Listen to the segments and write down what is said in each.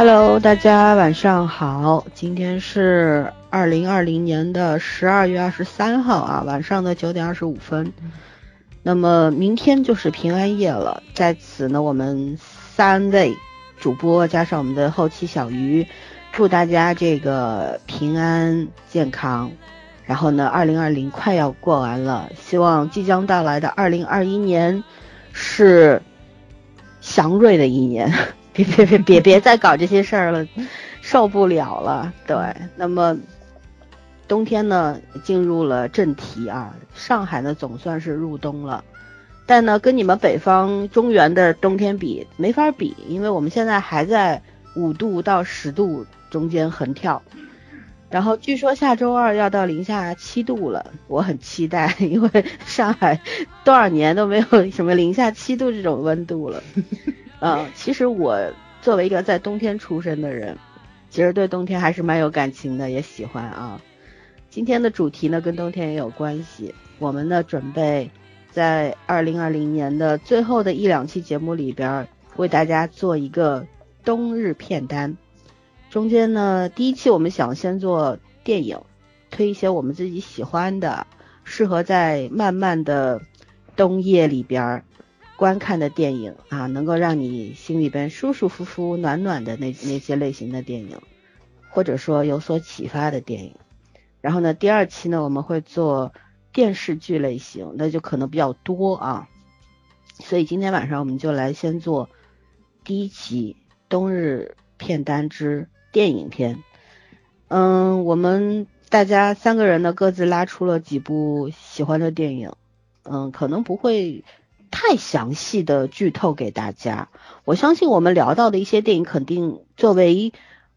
Hello，大家晚上好，今天是二零二零年的十二月二十三号啊，晚上的九点二十五分。那么明天就是平安夜了，在此呢，我们三位主播加上我们的后期小鱼，祝大家这个平安健康。然后呢，二零二零快要过完了，希望即将到来的二零二一年是祥瑞的一年。别别别别再搞这些事儿了，受不了了。对，那么冬天呢进入了正题啊，上海呢总算是入冬了，但呢跟你们北方中原的冬天比没法比，因为我们现在还在五度到十度中间横跳，然后据说下周二要到零下七度了，我很期待，因为上海多少年都没有什么零下七度这种温度了。嗯，其实我作为一个在冬天出生的人，其实对冬天还是蛮有感情的，也喜欢啊。今天的主题呢跟冬天也有关系，我们呢准备在二零二零年的最后的一两期节目里边，为大家做一个冬日片单。中间呢，第一期我们想先做电影，推一些我们自己喜欢的，适合在漫漫的冬夜里边。观看的电影啊，能够让你心里边舒舒服服、暖暖的那那些类型的电影，或者说有所启发的电影。然后呢，第二期呢，我们会做电视剧类型，那就可能比较多啊。所以今天晚上我们就来先做第一期冬日片单之电影片。嗯，我们大家三个人呢各自拉出了几部喜欢的电影，嗯，可能不会。太详细的剧透给大家，我相信我们聊到的一些电影，肯定作为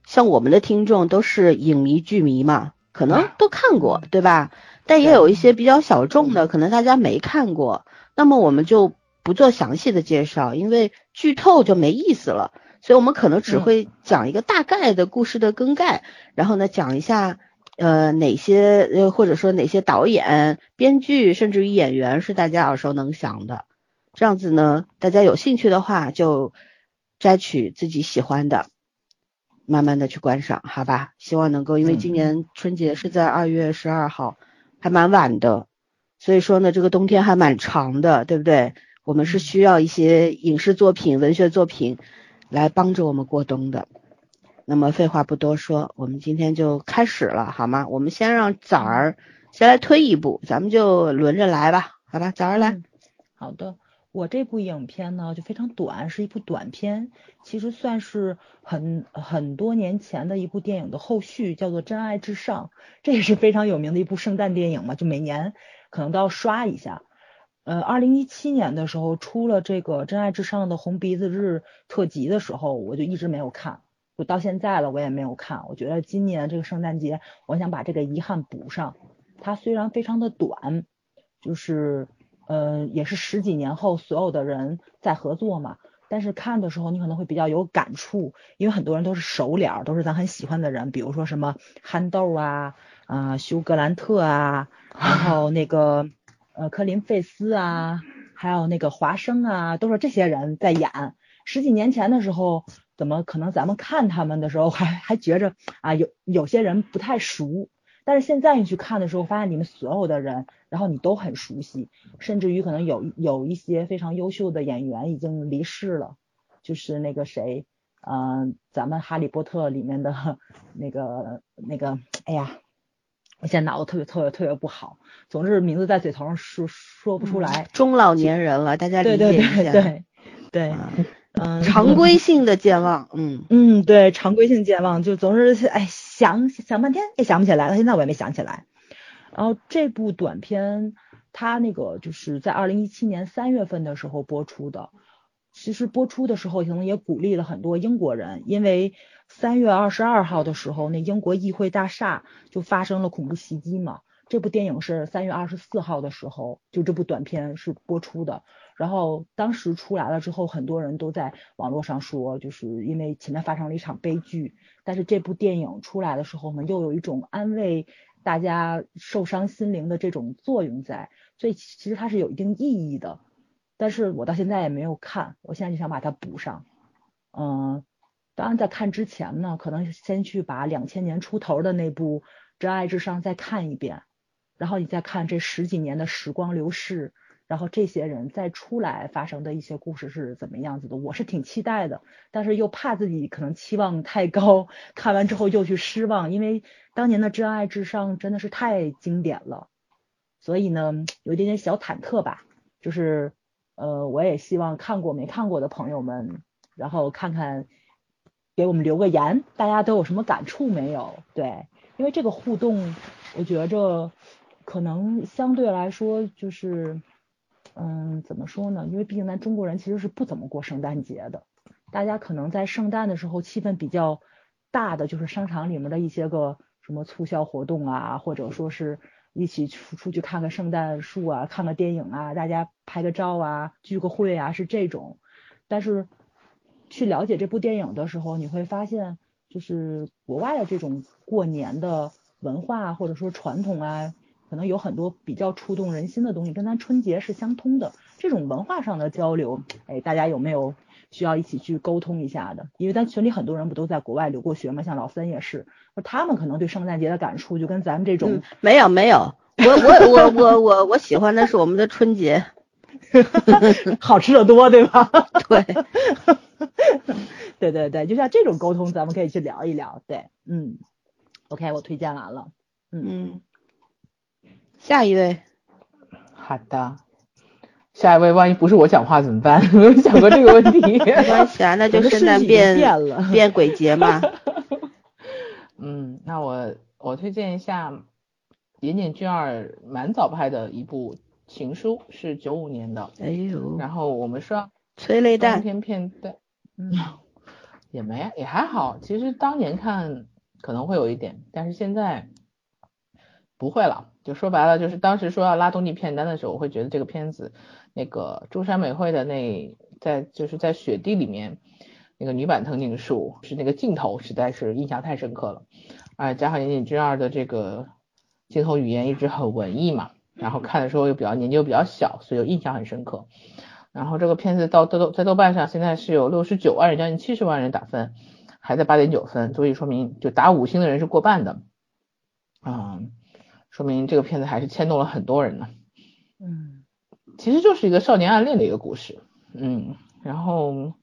像我们的听众都是影迷剧迷嘛，可能都看过，对吧？但也有一些比较小众的，可能大家没看过，那么我们就不做详细的介绍，因为剧透就没意思了。所以我们可能只会讲一个大概的故事的更概，然后呢讲一下呃哪些呃或者说哪些导演、编剧甚至于演员是大家耳熟能详的。这样子呢，大家有兴趣的话就摘取自己喜欢的，慢慢的去观赏，好吧？希望能够，因为今年春节是在二月十二号，还蛮晚的，所以说呢，这个冬天还蛮长的，对不对？我们是需要一些影视作品、文学作品来帮助我们过冬的。那么废话不多说，我们今天就开始了，好吗？我们先让崽儿先来推一步，咱们就轮着来吧，好吧？枣儿来，好的。我这部影片呢就非常短，是一部短片，其实算是很很多年前的一部电影的后续，叫做《真爱至上》，这也是非常有名的一部圣诞电影嘛，就每年可能都要刷一下。呃，二零一七年的时候出了这个《真爱至上》的红鼻子日特辑的时候，我就一直没有看，就到现在了我也没有看。我觉得今年这个圣诞节，我想把这个遗憾补上。它虽然非常的短，就是。呃，也是十几年后所有的人在合作嘛，但是看的时候你可能会比较有感触，因为很多人都是熟脸，都是咱很喜欢的人，比如说什么憨豆啊，啊休格兰特啊，然后那个呃科林费斯啊，还有那个华生啊，都是这些人在演。十几年前的时候，怎么可能咱们看他们的时候还还觉着啊有有些人不太熟。但是现在你去看的时候，发现你们所有的人，然后你都很熟悉，甚至于可能有有一些非常优秀的演员已经离世了，就是那个谁，嗯，咱们《哈利波特》里面的那个那个，哎呀，我现在脑子特别特别特别不好，总之名字在嘴头上说说不出来。中老年人了，大家理解一下。对对对对。嗯，常规性的健忘，嗯嗯，对，常规性健忘，就总是哎想想半天也想不起来，到现在我也没想起来。然后这部短片它那个就是在二零一七年三月份的时候播出的，其实播出的时候可能也鼓励了很多英国人，因为三月二十二号的时候那英国议会大厦就发生了恐怖袭击嘛。这部电影是三月二十四号的时候，就这部短片是播出的。然后当时出来了之后，很多人都在网络上说，就是因为前面发生了一场悲剧。但是这部电影出来的时候呢，又有一种安慰大家受伤心灵的这种作用在，所以其实它是有一定意义的。但是我到现在也没有看，我现在就想把它补上。嗯，当然在看之前呢，可能先去把两千年出头的那部《真爱至上》再看一遍，然后你再看这十几年的时光流逝，然后这些人再出来发生的一些故事是怎么样子的，我是挺期待的，但是又怕自己可能期望太高，看完之后又去失望，因为当年的《真爱至上》真的是太经典了，所以呢，有一点点小忐忑吧，就是呃，我也希望看过没看过的朋友们，然后看看。给我们留个言，大家都有什么感触没有？对，因为这个互动，我觉着可能相对来说就是，嗯，怎么说呢？因为毕竟咱中国人其实是不怎么过圣诞节的，大家可能在圣诞的时候气氛比较大的，就是商场里面的一些个什么促销活动啊，或者说是一起出出去看看圣诞树啊，看个电影啊，大家拍个照啊，聚个会啊，是这种，但是。去了解这部电影的时候，你会发现，就是国外的这种过年的文化或者说传统啊，可能有很多比较触动人心的东西，跟咱春节是相通的。这种文化上的交流，哎，大家有没有需要一起去沟通一下的？因为咱群里很多人不都在国外留过学吗？像老森也是，他们可能对圣诞节的感触就跟咱们这种没有没有，我我我我我我喜欢的是我们的春节。好吃的多，对吧？对，对对对，就像这种沟通，咱们可以去聊一聊。对，嗯，OK，我推荐完了。嗯，下一位。好的，下一位，万一不是我讲话怎么办？没有想过这个问题。没关系啊，那就圣诞变变鬼节嘛。嗯，那我我推荐一下岩井俊二蛮早拍的一部。情书是九五年的，哎呦，然后我们说催泪弹片片段，嗯，也没也还好，其实当年看可能会有一点，但是现在不会了。就说白了，就是当时说要拉冬季片单的时候，我会觉得这个片子那个中山美惠的那在就是在雪地里面那个女版藤井树是那个镜头实在是印象太深刻了，啊，加上岩井俊二的这个镜头语言一直很文艺嘛。然后看的时候又比较年纪又比较小，所以印象很深刻。然后这个片子到豆豆在豆瓣上现在是有六十九万人，将近七十万人打分，还在八点九分，所以说明就打五星的人是过半的。嗯，说明这个片子还是牵动了很多人呢。嗯，其实就是一个少年暗恋的一个故事。嗯，然后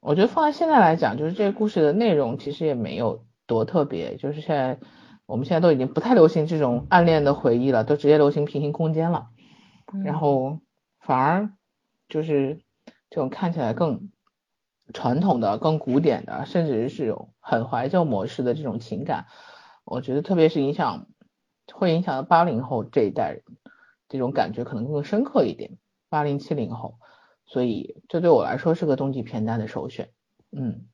我觉得放在现在来讲，就是这个故事的内容其实也没有多特别，就是现在。我们现在都已经不太流行这种暗恋的回忆了，都直接流行平行空间了。然后反而就是这种看起来更传统的、更古典的，甚至是有很怀旧模式的这种情感，我觉得特别是影响会影响到八零后这一代人，这种感觉可能更深刻一点。八零七零后，所以这对我来说是个冬季片单的首选。嗯，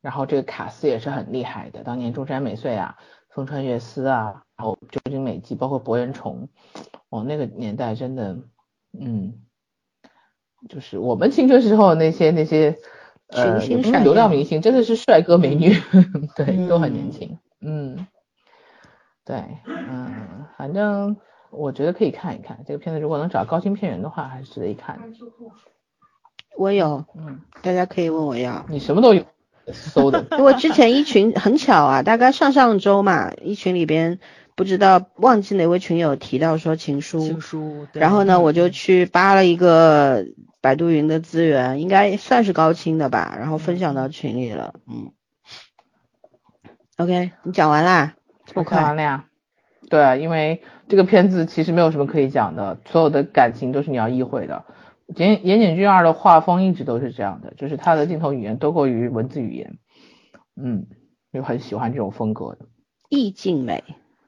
然后这个卡斯也是很厉害的，当年中山美穗啊。风川月司啊，然后酒井美纪，包括博人崇，哦，那个年代真的，嗯，就是我们青春时候那些那些呃流量明星，真的是帅哥美女，对，都很年轻，嗯，对，嗯，反正我觉得可以看一看这个片子，如果能找高清片源的话，还是值得一看。我有，嗯，大家可以问我要，你什么都有。搜的，因为之前一群很巧啊，大概上上周嘛，一群里边不知道忘记哪位群友提到说情书，情书，然后呢，我就去扒了一个百度云的资源，应该算是高清的吧，然后分享到群里了，嗯，OK，你讲完啦？我看完了呀，对，因为这个片子其实没有什么可以讲的，所有的感情都是你要意会的。岩岩井俊二的画风一直都是这样的，就是他的镜头语言多过于文字语言，嗯，就很喜欢这种风格的。意境美，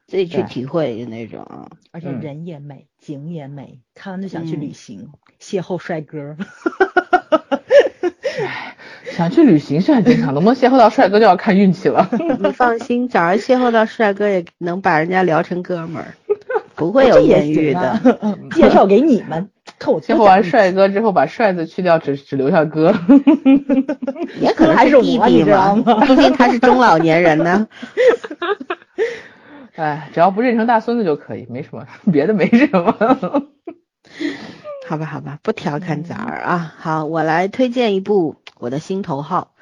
自己去体会的那种，而且人也美，景也美，看完就想去旅行，邂逅帅哥。唉，想去旅行是很正常的，能不能邂逅到帅哥就要看运气了。你放心，早上邂逅到帅哥也能把人家聊成哥们儿，不会有艳遇的。介绍给你们。看我邂逅完帅哥之后，把帅字去掉，只只留下哥，也可能还是弟弟嘛，毕竟他是中老年人呢。哎，只要不认成大孙子就可以，没什么，别的没什么。好吧，好吧，不调侃崽儿啊。好，我来推荐一部我的心头好，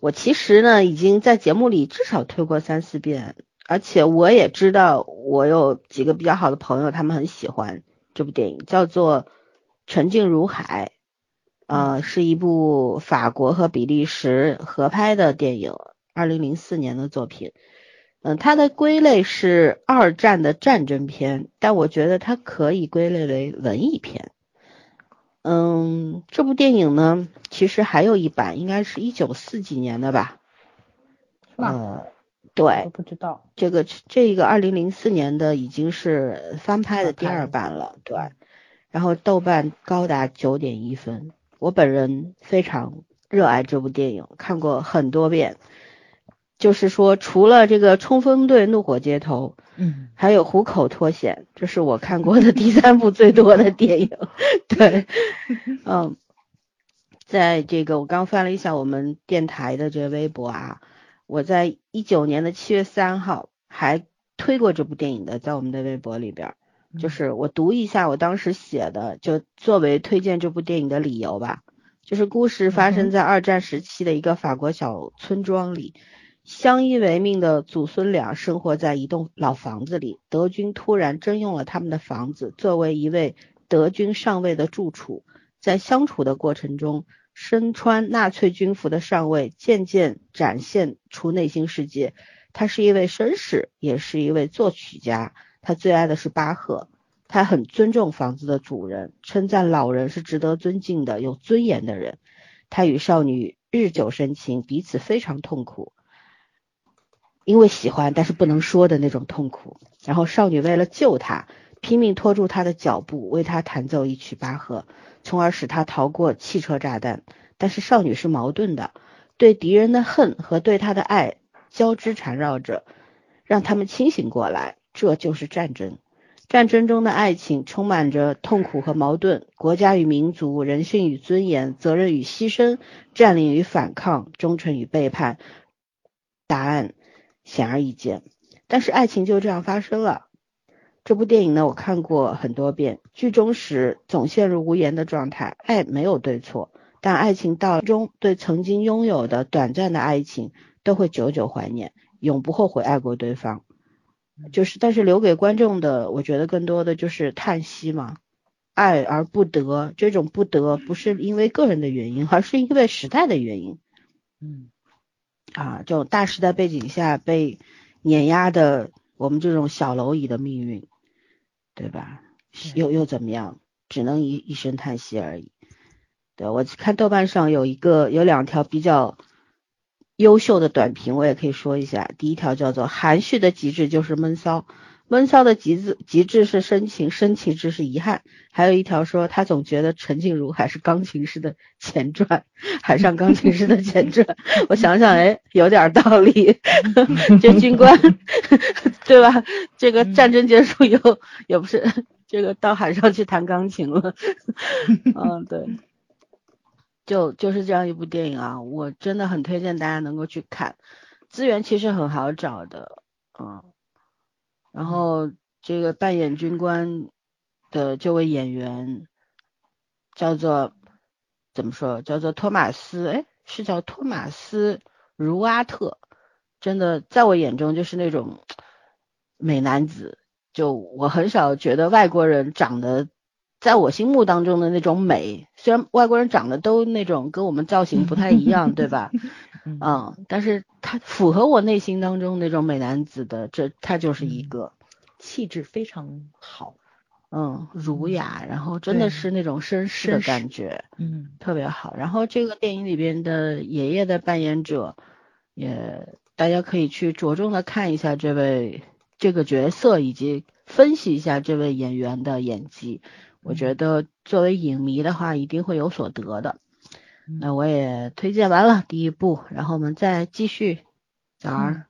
我其实呢已经在节目里至少推过三四遍，而且我也知道我有几个比较好的朋友，他们很喜欢这部电影，叫做《沉静如海》，呃，是一部法国和比利时合拍的电影，二零零四年的作品。嗯，它的归类是二战的战争片，但我觉得它可以归类为文艺片。嗯，这部电影呢，其实还有一版，应该是一九四几年的吧？呃，对，不知道这个这个二零零四年的已经是翻拍的第二版了，对。然后豆瓣高达九点一分，我本人非常热爱这部电影，看过很多遍。就是说，除了这个冲锋队怒火街头，嗯，还有虎口脱险，这是我看过的 第三部最多的电影。对，嗯，在这个我刚翻了一下我们电台的这个微博啊，我在一九年的七月三号还推过这部电影的，在我们的微博里边，就是我读一下我当时写的，就作为推荐这部电影的理由吧。就是故事发生在二战时期的一个法国小村庄里。相依为命的祖孙俩生活在一栋老房子里。德军突然征用了他们的房子，作为一位德军上尉的住处。在相处的过程中，身穿纳粹军服的上尉渐渐展现出内心世界。他是一位绅士，也是一位作曲家。他最爱的是巴赫。他很尊重房子的主人，称赞老人是值得尊敬的、有尊严的人。他与少女日久生情，彼此非常痛苦。因为喜欢，但是不能说的那种痛苦。然后少女为了救他，拼命拖住他的脚步，为他弹奏一曲巴赫，从而使他逃过汽车炸弹。但是少女是矛盾的，对敌人的恨和对他的爱交织缠绕着，让他们清醒过来。这就是战争。战争中的爱情充满着痛苦和矛盾，国家与民族，人性与尊严，责任与牺牲，占领与反抗，忠诚与背叛。答案。显而易见，但是爱情就这样发生了。这部电影呢，我看过很多遍，剧中时总陷入无言的状态。爱没有对错，但爱情到终，对曾经拥有的短暂的爱情都会久久怀念，永不后悔爱过对方。就是，但是留给观众的，我觉得更多的就是叹息嘛。爱而不得，这种不得不是因为个人的原因，而是因为时代的原因。嗯。啊，这种大时代背景下被碾压的我们这种小蝼蚁的命运，对吧？又又怎么样？只能一一声叹息而已。对我看豆瓣上有一个有两条比较优秀的短评，我也可以说一下。第一条叫做“含蓄的极致就是闷骚”。闷骚的极致极致是深情，深情致是遗憾。还有一条说，他总觉得陈静茹还是钢琴师的前传，海上钢琴师的前传。我想想，哎，有点道理。这军官，对吧？这个战争结束以后，也不是这个到海上去弹钢琴了。嗯，对，就就是这样一部电影啊，我真的很推荐大家能够去看。资源其实很好找的，嗯。然后这个扮演军官的这位演员叫做怎么说？叫做托马斯，哎，是叫托马斯茹阿特。真的，在我眼中就是那种美男子。就我很少觉得外国人长得在我心目当中的那种美，虽然外国人长得都那种跟我们造型不太一样，对吧？嗯，但是他符合我内心当中那种美男子的，这他就是一个气质非常好，嗯，儒雅，然后真的是那种绅士的感觉，嗯，特别好。然后这个电影里边的爷爷的扮演者，也大家可以去着重的看一下这位这个角色，以及分析一下这位演员的演技。我觉得作为影迷的话，一定会有所得的。那我也推荐完了第一部，然后我们再继续。早儿，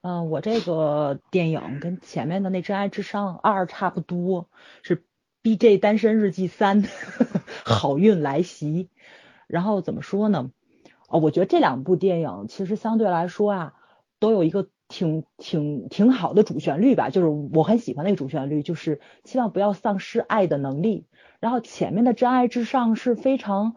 嗯，我这个电影跟前面的那《真爱至上二》差不多，是《B J 单身日记三 》，好运来袭。然后怎么说呢？哦，我觉得这两部电影其实相对来说啊，都有一个挺挺挺好的主旋律吧，就是我很喜欢那个主旋律，就是希望不要丧失爱的能力。然后前面的《真爱至上》是非常。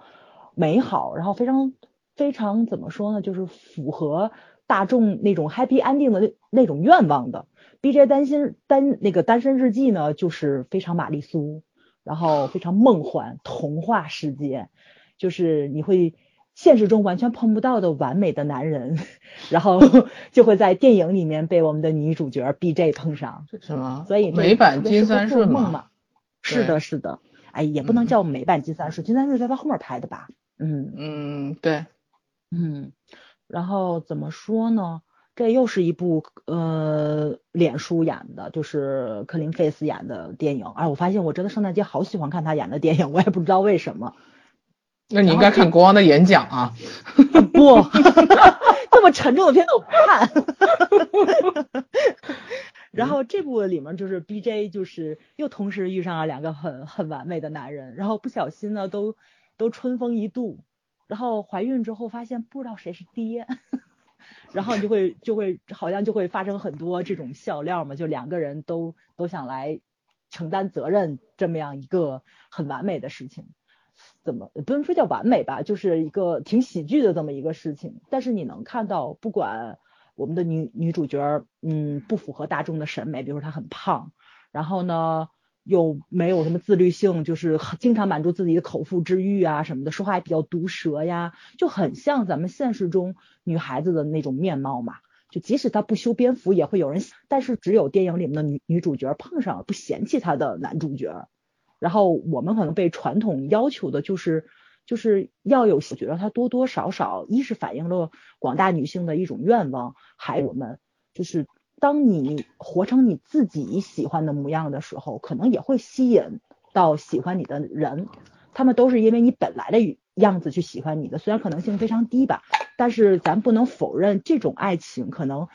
美好，然后非常非常怎么说呢，就是符合大众那种 happy ending 的那那种愿望的。B.J. 单心单那个单身日记呢，就是非常玛丽苏，然后非常梦幻童话世界，就是你会现实中完全碰不到的完美的男人，然后 就会在电影里面被我们的女主角 B.J. 碰上。什么？所以美版金三顺嘛？是的，是的。哎，也不能叫美版金三顺，金三顺在他后面拍的吧？嗯嗯，对，嗯，然后怎么说呢？这又是一部呃，脸书演的，就是柯林费斯演的电影。哎，我发现我真的圣诞节好喜欢看他演的电影，我也不知道为什么。那你应该看国王的演讲啊！不，这么沉重的片子我不看。然后这部里面就是 B J，就是又同时遇上了两个很很完美的男人，然后不小心呢都都春风一度，然后怀孕之后发现不知道谁是爹。然后就会就会好像就会发生很多这种笑料嘛，就两个人都都想来承担责任这么样一个很完美的事情，怎么不能说叫完美吧，就是一个挺喜剧的这么一个事情。但是你能看到，不管我们的女女主角，嗯，不符合大众的审美，比如说她很胖，然后呢。又没有什么自律性，就是经常满足自己的口腹之欲啊什么的，说话也比较毒舌呀，就很像咱们现实中女孩子的那种面貌嘛。就即使她不修边幅，也会有人，但是只有电影里面的女女主角碰上了不嫌弃她的男主角。然后我们可能被传统要求的就是，就是要有，我觉得她多多少少一是反映了广大女性的一种愿望，还有我们就是。当你活成你自己喜欢的模样的时候，可能也会吸引到喜欢你的人。他们都是因为你本来的样子去喜欢你的，虽然可能性非常低吧，但是咱不能否认这种爱情可能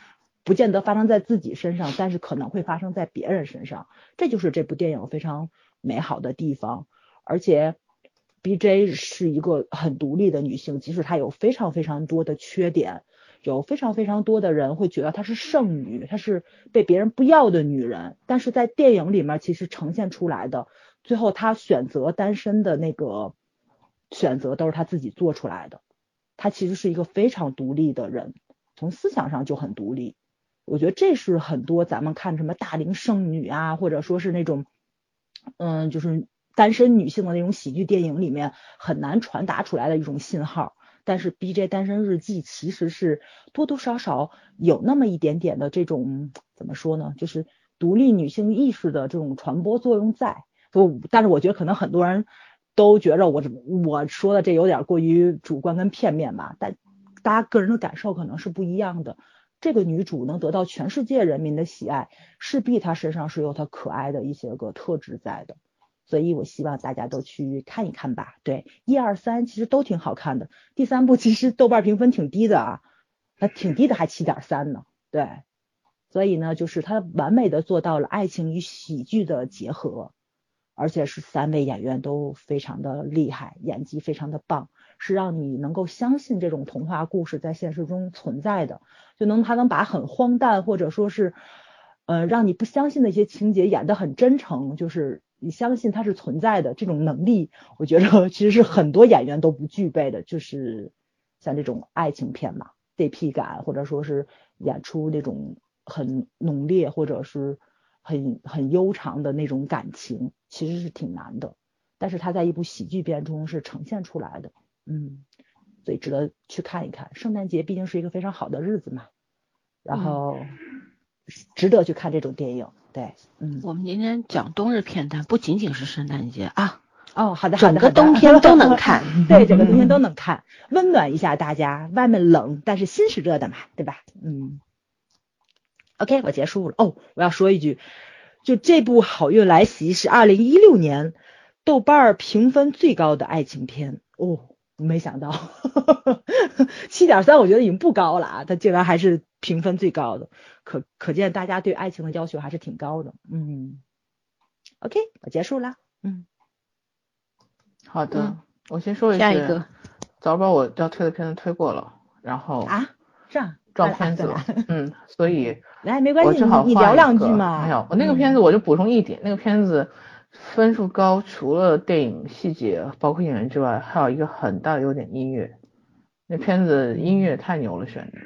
不见得发生在自己身上，但是可能会发生在别人身上。这就是这部电影非常美好的地方。而且，B J 是一个很独立的女性，即使她有非常非常多的缺点。有非常非常多的人会觉得她是剩女，她是被别人不要的女人。但是在电影里面，其实呈现出来的，最后她选择单身的那个选择都是她自己做出来的。她其实是一个非常独立的人，从思想上就很独立。我觉得这是很多咱们看什么大龄剩女啊，或者说是那种，嗯，就是单身女性的那种喜剧电影里面很难传达出来的一种信号。但是《B J 单身日记》其实是多多少少有那么一点点的这种怎么说呢？就是独立女性意识的这种传播作用在。不，但是我觉得可能很多人都觉着我我说的这有点过于主观跟片面吧。但大家个人的感受可能是不一样的。这个女主能得到全世界人民的喜爱，势必她身上是有她可爱的一些个特质在的。所以我希望大家都去看一看吧。对，一二三其实都挺好看的。第三部其实豆瓣评分挺低的啊，那挺低的，还七点三呢。对，所以呢，就是它完美的做到了爱情与喜剧的结合，而且是三位演员都非常的厉害，演技非常的棒，是让你能够相信这种童话故事在现实中存在的，就能他能把很荒诞或者说是呃让你不相信的一些情节演得很真诚，就是。你相信它是存在的这种能力，我觉得其实是很多演员都不具备的，就是像这种爱情片嘛，CP 感或者说是演出那种很浓烈或者是很很悠长的那种感情，其实是挺难的。但是他在一部喜剧片中是呈现出来的，嗯，所以值得去看一看。圣诞节毕竟是一个非常好的日子嘛，然后值得去看这种电影。对，嗯，我们今天讲冬日片段，不仅仅是圣诞节啊。哦，好的，好的，整个冬天 都能看。对，整个冬天 都能看，温暖一下大家。外面冷，但是心是热的嘛，对吧？嗯。OK，我结束了。哦，我要说一句，就这部《好运来袭》是二零一六年豆瓣评分最高的爱情片。哦。没想到，七点三，我觉得已经不高了啊，它竟然还是评分最高的，可可见大家对爱情的要求还是挺高的。嗯，OK，我结束了。嗯，好的，我先说一下一个，早把我要推的片子推过了，然后啊，这样撞片子了，嗯，所以 来没关系，你你聊两句嘛。没有，我那个片子我就补充一点，那个片子。分数高，除了电影细节包括演员之外，还有一个很大的优点，音乐。那片子音乐太牛了，选的，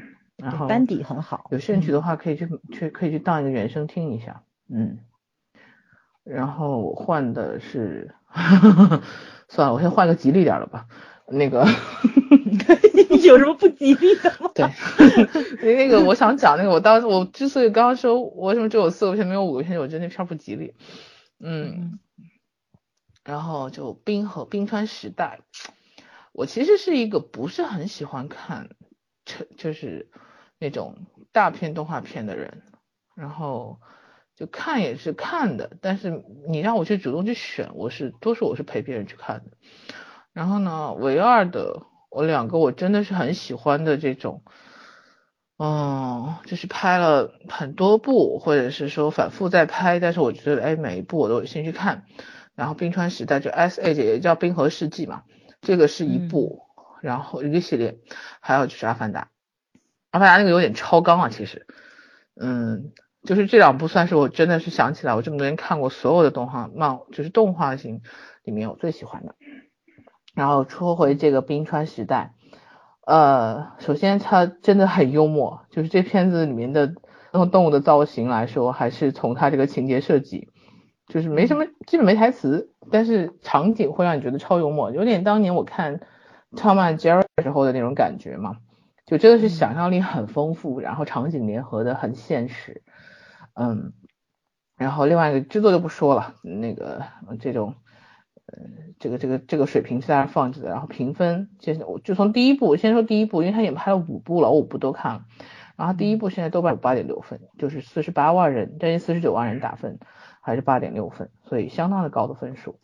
然后班底很好，有兴趣的话可以去去可以去当一个原声听一下，嗯。然后换的是，算了，我先换个吉利点的吧。那个 有什么不吉利的吗？对，那个我想讲那个，我当时我之所以刚刚说我为什么只有四个片没有五个片，我觉得那片不吉利。嗯，然后就冰河冰川时代，我其实是一个不是很喜欢看成就是那种大片动画片的人，然后。就看也是看的，但是你让我去主动去选，我是多数我是陪别人去看的。然后呢，唯二的我两个我真的是很喜欢的这种，嗯，就是拍了很多部，或者是说反复在拍，但是我觉得哎每一部我都有兴趣看。然后冰川时代就 S A 也叫冰河世纪嘛，这个是一部，然后一个系列，还有就是阿凡达，阿凡达那个有点超纲啊，其实，嗯。就是这两部算是我真的是想起来，我这么多年看过所有的动画漫，就是动画型里面我最喜欢的。然后说回这个冰川时代，呃，首先它真的很幽默，就是这片子里面的从动物的造型来说，还是从它这个情节设计，就是没什么，基本没台词，但是场景会让你觉得超幽默，有点当年我看《超曼 Jerry》时候的那种感觉嘛，就真的是想象力很丰富，然后场景联合的很现实。嗯，然后另外一个制作就不说了，那个这种，呃，这个这个这个水平是在那放着的。然后评分，先我就从第一部先说第一部，因为他已经拍了五部了，我五部都看了。然后第一部现在豆瓣有八点六分，就是四十八万人，将近四十九万人打分，还是八点六分，所以相当的高的分数。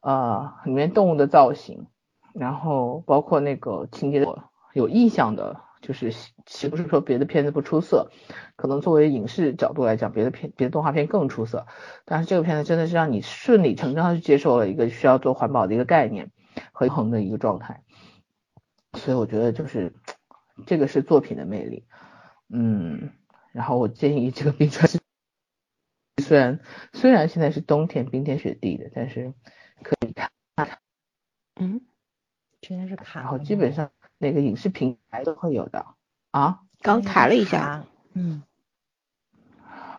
呃，里面动物的造型，然后包括那个情节有意向的。就是岂不是说别的片子不出色，可能作为影视角度来讲，别的片别的动画片更出色。但是这个片子真的是让你顺理成章的去接受了一个需要做环保的一个概念和衡的一个状态。所以我觉得就是这个是作品的魅力。嗯，然后我建议这个冰川虽然虽然现在是冬天冰天雪地的，但是可以看。嗯，今天是卡，然后基本上。那个影视平台都会有的。啊，刚卡了一下，嗯，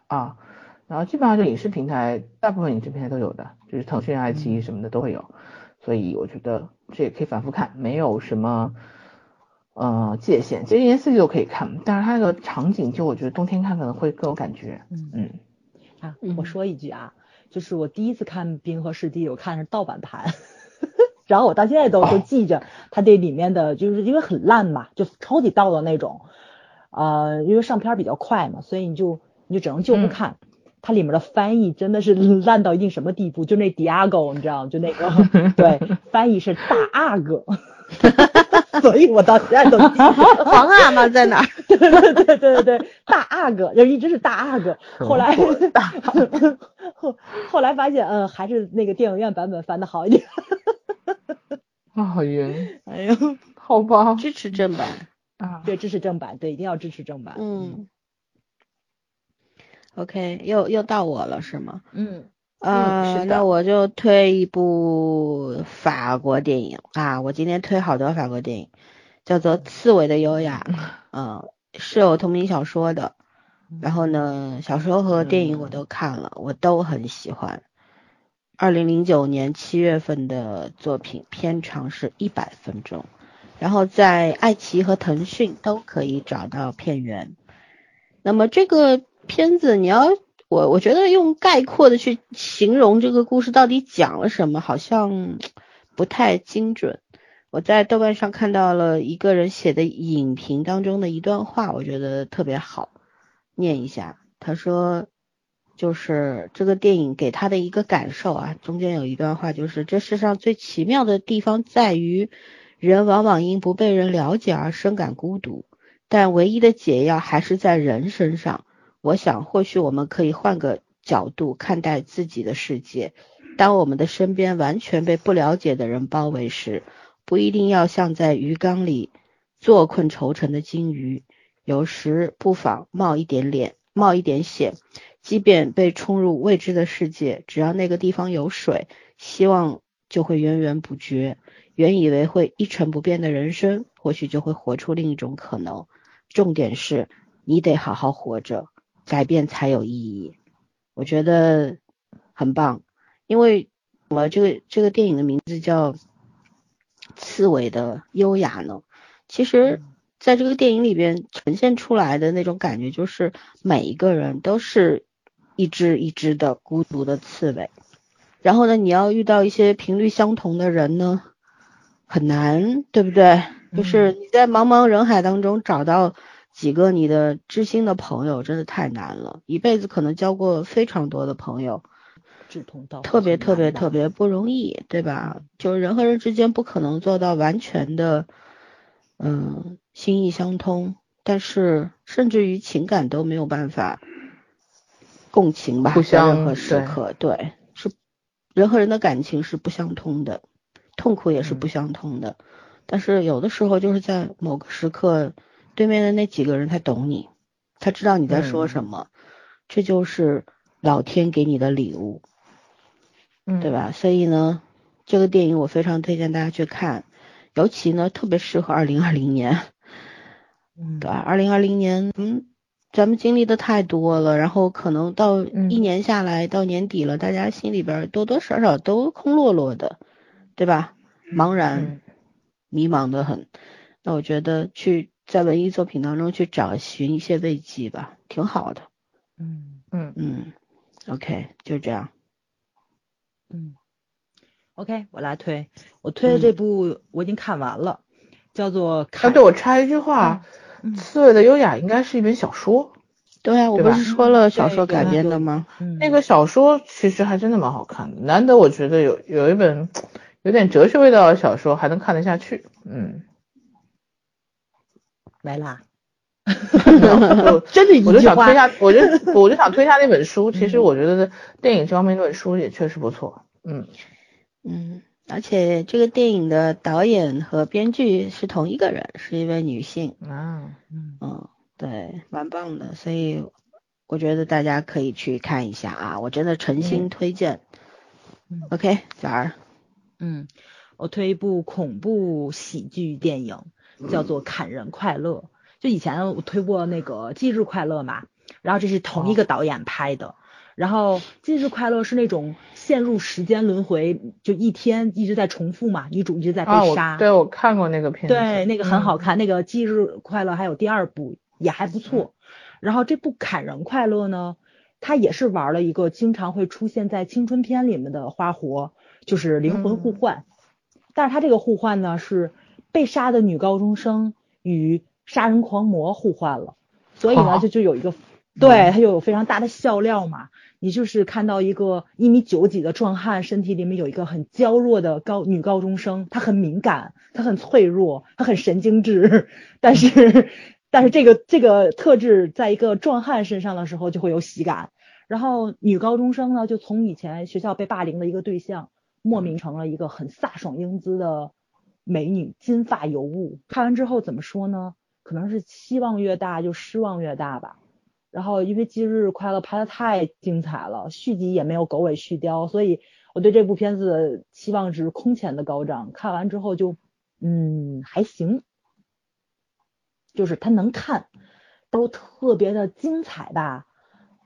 啊，然后基本上就影视平台，大部分影视平台都有的，就是腾讯、爱奇艺什么的都会有，所以我觉得这也可以反复看，没有什么呃界限，其实一年四季都可以看，但是它那个场景就我觉得冬天看可能会更有感觉，嗯嗯，啊，我说一句啊，就是我第一次看《冰河世纪》，我看的是盗版盘。然后我到现在都都记着它这里面的，就是因为很烂嘛，就超级盗的那种，呃，因为上片比较快嘛，所以你就你就只能就不看。它里面的翻译真的是烂到一定什么地步，就那 Diago 你知道吗？就那个 对，翻译是大阿哥，所以我到现在都记。皇阿玛在哪？对对对对对，大阿哥就一直是大阿哥。后来后后来发现，嗯，还是那个电影院版本翻的好一点。啊，好晕！哎呦，好吧，支持正版啊，对，支持正版，对，一定要支持正版。嗯，OK，又又到我了是吗？嗯，呃，那我就推一部法国电影啊，我今天推好多法国电影，叫做《刺猬的优雅》，嗯，是有同名小说的，然后呢，小说和电影我都看了，我都很喜欢。二零零九年七月份的作品，片长是一百分钟，然后在爱奇艺和腾讯都可以找到片源。那么这个片子，你要我我觉得用概括的去形容这个故事到底讲了什么，好像不太精准。我在豆瓣上看到了一个人写的影评当中的一段话，我觉得特别好，念一下。他说。就是这个电影给他的一个感受啊，中间有一段话，就是这世上最奇妙的地方在于，人往往因不被人了解而深感孤独，但唯一的解药还是在人身上。我想，或许我们可以换个角度看待自己的世界。当我们的身边完全被不了解的人包围时，不一定要像在鱼缸里坐困愁城的金鱼，有时不妨冒一点脸，冒一点险。即便被冲入未知的世界，只要那个地方有水，希望就会源源不绝。原以为会一成不变的人生，或许就会活出另一种可能。重点是你得好好活着，改变才有意义。我觉得很棒，因为我这个这个电影的名字叫《刺猬的优雅》呢。其实，在这个电影里边呈现出来的那种感觉，就是每一个人都是一只一只的孤独的刺猬。然后呢，你要遇到一些频率相同的人呢？很难，对不对？就是你在茫茫人海当中找到几个你的知心的朋友，真的太难了。一辈子可能交过非常多的朋友，志同道合，特别特别特别不容易，对吧？就是人和人之间不可能做到完全的，嗯，心意相通，但是甚至于情感都没有办法共情吧？互相任何时刻，对，是人和人的感情是不相通的。痛苦也是不相通的，但是有的时候就是在某个时刻，对面的那几个人他懂你，他知道你在说什么，这就是老天给你的礼物，对吧？所以呢，这个电影我非常推荐大家去看，尤其呢特别适合二零二零年，对吧？二零二零年，嗯，咱们经历的太多了，然后可能到一年下来到年底了，大家心里边多多少少都空落落的。对吧？茫然、迷茫的很。那我觉得去在文艺作品当中去找寻一些慰藉吧，挺好的。嗯嗯嗯。OK，就这样。嗯。OK，我来推。我推的这部我已经看完了，叫做……啊，对，我插一句话，《刺猬的优雅》应该是一本小说。对啊，我不是说了小说改编的吗？那个小说其实还真的蛮好看的，难得我觉得有有一本。有点哲学味道的小说还能看得下去，嗯，没啦，真的，我就想推下，我就我就想推下那本书。其实我觉得电影这方面那本书也确实不错，嗯嗯，而且这个电影的导演和编剧是同一个人，是一位女性啊，嗯嗯，对，蛮棒的，所以我觉得大家可以去看一下啊，我真的诚心推荐。OK，小儿。嗯，我推一部恐怖喜剧电影，叫做《砍人快乐》。就以前我推过那个《忌日快乐》嘛，然后这是同一个导演拍的。然后《今日快乐》是那种陷入时间轮回，就一天一直在重复嘛，女主一直在被杀。对，我看过那个片子。对，那个很好看。那个《今日快乐》还有第二部也还不错。然后这部《砍人快乐》呢，它也是玩了一个经常会出现在青春片里面的花活。就是灵魂互换，但是它这个互换呢是被杀的女高中生与杀人狂魔互换了，所以呢就就有一个，对他就有非常大的笑料嘛。你就是看到一个一米九几的壮汉，身体里面有一个很娇弱的高女高中生，她很敏感，她很脆弱，她很神经质，但是 但是这个这个特质在一个壮汉身上的时候就会有喜感。然后女高中生呢就从以前学校被霸凌的一个对象。莫名成了一个很飒爽英姿的美女，金发尤物。看完之后怎么说呢？可能是期望越大就失望越大吧。然后因为《忌日快乐》拍的太精彩了，续集也没有狗尾续貂，所以我对这部片子的期望值空前的高涨。看完之后就嗯还行，就是它能看，都特别的精彩吧，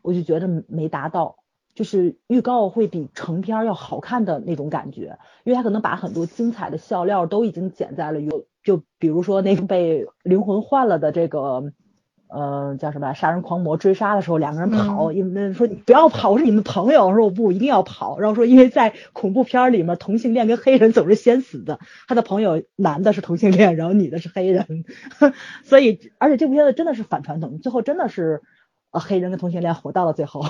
我就觉得没达到。就是预告会比成片要好看的那种感觉，因为他可能把很多精彩的笑料都已经剪在了有，就比如说那个被灵魂换了的这个，呃，叫什么杀人狂魔追杀的时候，两个人跑，因为说你不要跑，我是你们朋友，我说我不一定要跑，然后说因为在恐怖片里面同性恋跟黑人总是先死的，他的朋友男的是同性恋，然后女的是黑人，所以而且这部片子真的是反传统，最后真的是呃黑人跟同性恋活到了最后。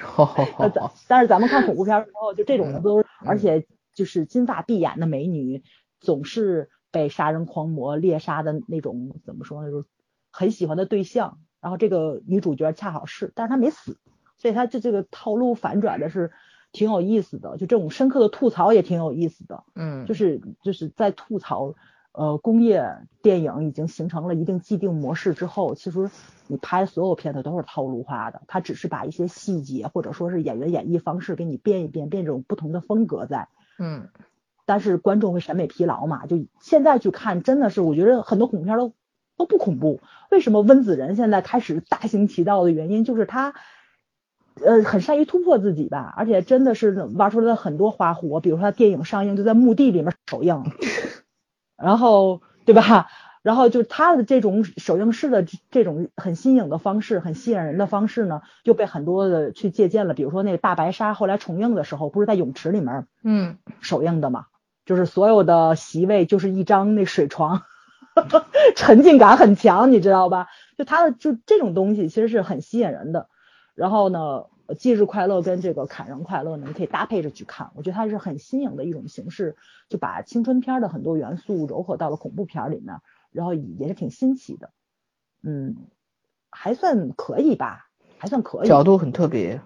但是咱们看恐怖片的时候，就这种的都，而且就是金发碧眼的美女，总是被杀人狂魔猎杀的那种，怎么说呢？就是很喜欢的对象。然后这个女主角恰好是，但是她没死，所以她这这个套路反转的是挺有意思的，就这种深刻的吐槽也挺有意思的。嗯，就是就是在吐槽。呃，工业电影已经形成了一定既定模式之后，其实你拍所有片子都是套路化的，它只是把一些细节或者说是演员演绎方式给你变一变，变这种不同的风格在。嗯，但是观众会审美疲劳嘛，就现在去看真的是我觉得很多恐怖片都都不恐怖。为什么温子仁现在开始大行其道的原因就是他。呃，很善于突破自己吧，而且真的是玩出来了很多花活，比如说他电影上映就在墓地里面首映，然后对吧？然后就他的这种首映式的这种很新颖的方式，很吸引人的方式呢，就被很多的去借鉴了。比如说那个大白鲨后来重映的时候，不是在泳池里面嗯首映的嘛？就是所有的席位就是一张那水床，沉浸感很强，你知道吧？就他的就这种东西其实是很吸引人的。然后呢，忌日快乐跟这个砍人快乐呢，你可以搭配着去看，我觉得它是很新颖的一种形式，就把青春片的很多元素糅合到了恐怖片里面，然后也是挺新奇的，嗯，还算可以吧，还算可以，角度很特别，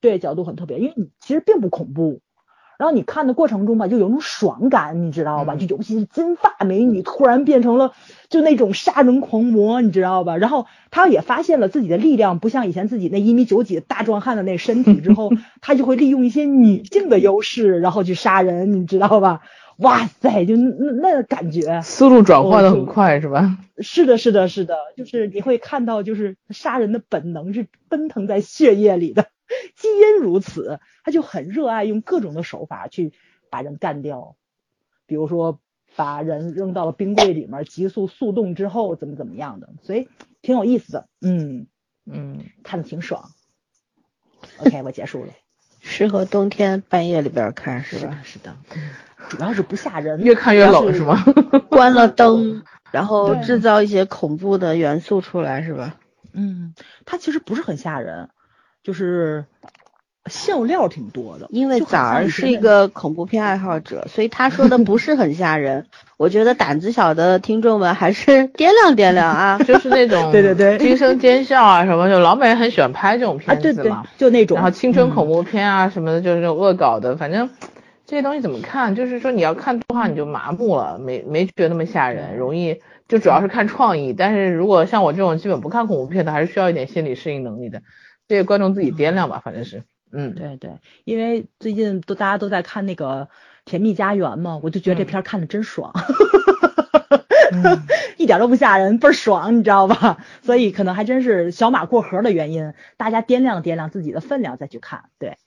对，角度很特别，因为你其实并不恐怖。然后你看的过程中吧，就有种爽感，你知道吧？就尤其是金发美女突然变成了就那种杀人狂魔，你知道吧？然后他也发现了自己的力量不像以前自己那一米九几大壮汉的那身体之后，他就会利用一些女性的优势，然后去杀人，你知道吧？哇塞，就那那感觉，思路转换的很快，是吧？是的，是的，是的，就是你会看到，就是杀人的本能是奔腾在血液里的。基因如此，他就很热爱用各种的手法去把人干掉，比如说把人扔到了冰柜里面，急速速冻之后怎么怎么样的，所以挺有意思的，嗯嗯，看的挺爽。OK，我结束了。适合冬天半夜里边看是吧？是的，主要是不吓人，越看越冷是吗？关了灯，然后制造一些恐怖的元素出来是吧？嗯，它其实不是很吓人。就是笑料挺多的，因为崽儿是一个恐怖片爱好者，所以他说的不是很吓人。我觉得胆子小的听众们还是 掂量掂量啊，就是那种对对对惊声尖笑啊什么，就老美很喜欢拍这种片子嘛，就那种，然后青春恐怖片啊什么的，就是那种恶搞的，反正这些东西怎么看，就是说你要看的话你就麻木了，没没觉得那么吓人，容易就主要是看创意。但是如果像我这种基本不看恐怖片的，还是需要一点心理适应能力的。这个观众自己掂量吧，反正是，嗯，对对，因为最近都大家都在看那个《甜蜜家园》嘛，我就觉得这片看的真爽，一点都不吓人，倍儿爽，你知道吧？所以可能还真是小马过河的原因，大家掂量掂量自己的分量再去看，对，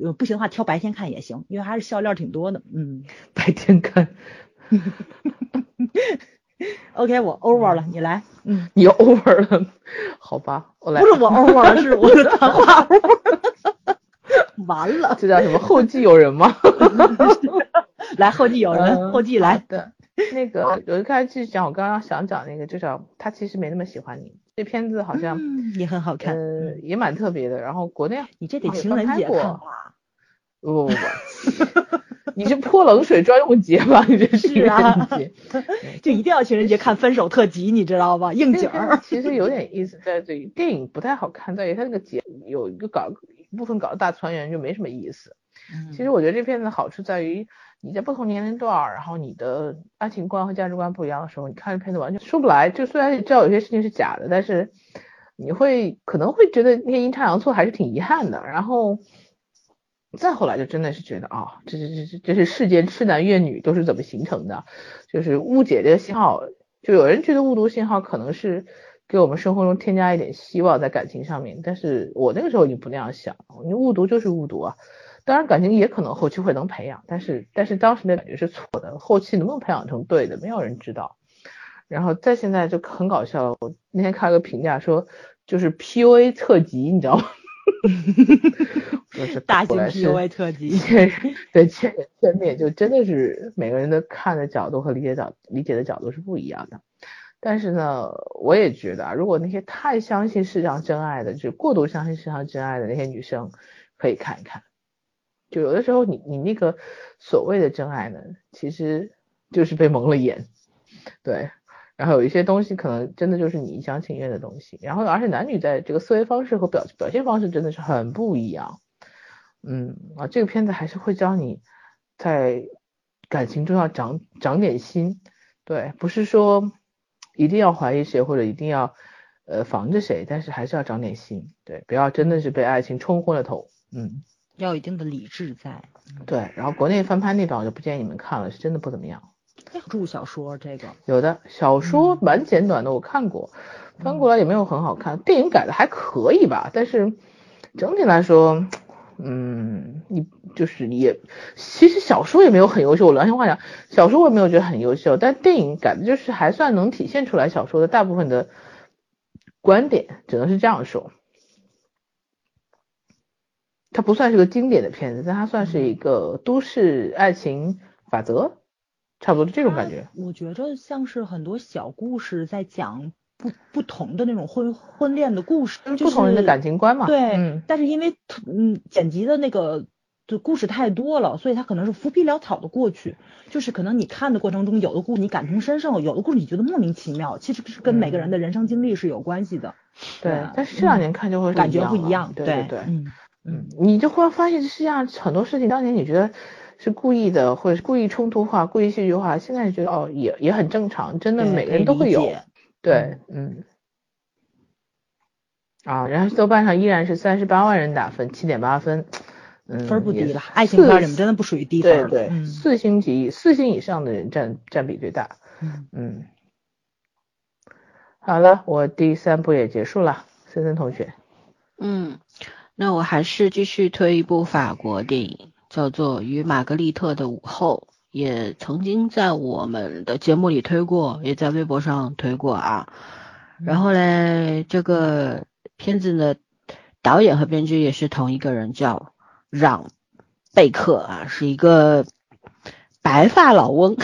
呃，不行的话挑白天看也行，因为还是笑料挺多的，嗯，白天看。OK，我 over 了，你来。嗯，你 over 了，好吧，我来。不是我 over 了，是我的谈话 over。完了，这叫什么？后继有人吗？来，后继有人，后继来。对，那个，我就开始讲我刚刚想讲那个，就叫他其实没那么喜欢你。这片子好像也很好看，呃，也蛮特别的。然后国内你这得情人节看吧？不不不。你是泼冷水专用节吧？你这是啊，就一定要情人节看分手特辑，你知道吧？应景儿。其实有点意思，在这电影不太好看，在于它那个节有一个搞部分搞的大团圆就没什么意思。其实我觉得这片子好处在于你在不同年龄段，然后你的爱情观和价值观不一样的时候，你看这片子完全说不来。就虽然知道有些事情是假的，但是你会可能会觉得那些阴差阳错还是挺遗憾的。然后。再后来就真的是觉得啊，这这这这这是世间痴男怨女都是怎么形成的？就是误解这个信号，就有人觉得误读信号可能是给我们生活中添加一点希望在感情上面，但是我那个时候已经不那样想，你误读就是误读啊。当然感情也可能后期会能培养，但是但是当时那感觉是错的，后期能不能培养成对的，没有人知道。然后在现在就很搞笑，我那天看了个评价说，就是 PUA 特辑，你知道吗？就是大型 PUA 特辑，对，千人千面，就真的是每个人的看的角度和理解角理解的角度是不一样的。但是呢，我也觉得啊，如果那些太相信世上真爱的，就过度相信世上真爱的那些女生，可以看一看。就有的时候，你你那个所谓的真爱呢，其实就是被蒙了眼，对。然后有一些东西可能真的就是你一厢情愿的东西，然后而且男女在这个思维方式和表表现方式真的是很不一样，嗯啊，这个片子还是会教你在感情中要长长点心，对，不是说一定要怀疑谁或者一定要呃防着谁，但是还是要长点心，对，不要真的是被爱情冲昏了头，嗯，要有一定的理智在，对，然后国内翻拍那版我就不建议你们看了，是真的不怎么样。要注小说这个有的小说蛮简短的，我看过，翻过来也没有很好看。电影改的还可以吧，但是整体来说，嗯，你就是也，其实小说也没有很优秀。我良心话讲，小说我也没有觉得很优秀，但电影改的就是还算能体现出来小说的大部分的观点，只能是这样说。它不算是个经典的片子，但它算是一个都市爱情法则，差不多这种感觉。我觉着像是很多小故事在讲不不同的那种婚婚恋的故事就，不同人的感情观嘛。对，但是因为嗯剪辑的那个就故事太多了，所以它可能是浮皮潦草的过去。就是可能你看的过程中，有的故事你感同身受，有的故事你觉得莫名其妙，其实是跟每个人的人生经历是有关系的。对，但是这两年看就会感觉不一样。对对对，嗯。嗯，你就忽然发现这世界上很多事情，当年你觉得是故意的，或者是故意冲突化、故意戏剧化，现在觉得哦，也也很正常，真的每个人都会有。对，嗯。啊，然后豆瓣上依然是三十八万人打分，七点八分，嗯，分不低了。爱情片你们真的不属于低分。对对，四星级、四星以上的人占占比最大。嗯嗯。好了，我第三部也结束了，森森同学。嗯。那我还是继续推一部法国电影，叫做《与玛格丽特的午后》，也曾经在我们的节目里推过，也在微博上推过啊。然后嘞，这个片子呢导演和编剧也是同一个人，叫让贝克啊，是一个白发老翁。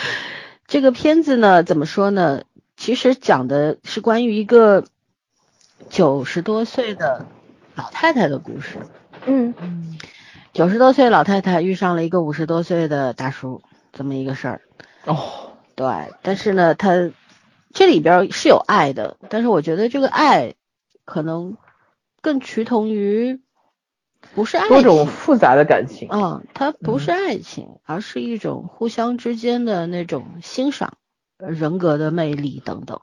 这个片子呢，怎么说呢？其实讲的是关于一个九十多岁的。老太太的故事，嗯嗯，九十多岁老太太遇上了一个五十多岁的大叔，这么一个事儿。哦，对，但是呢，他这里边是有爱的，但是我觉得这个爱可能更趋同于不是爱，多种复杂的感情。嗯，它不是爱情，而是一种互相之间的那种欣赏、人格的魅力等等。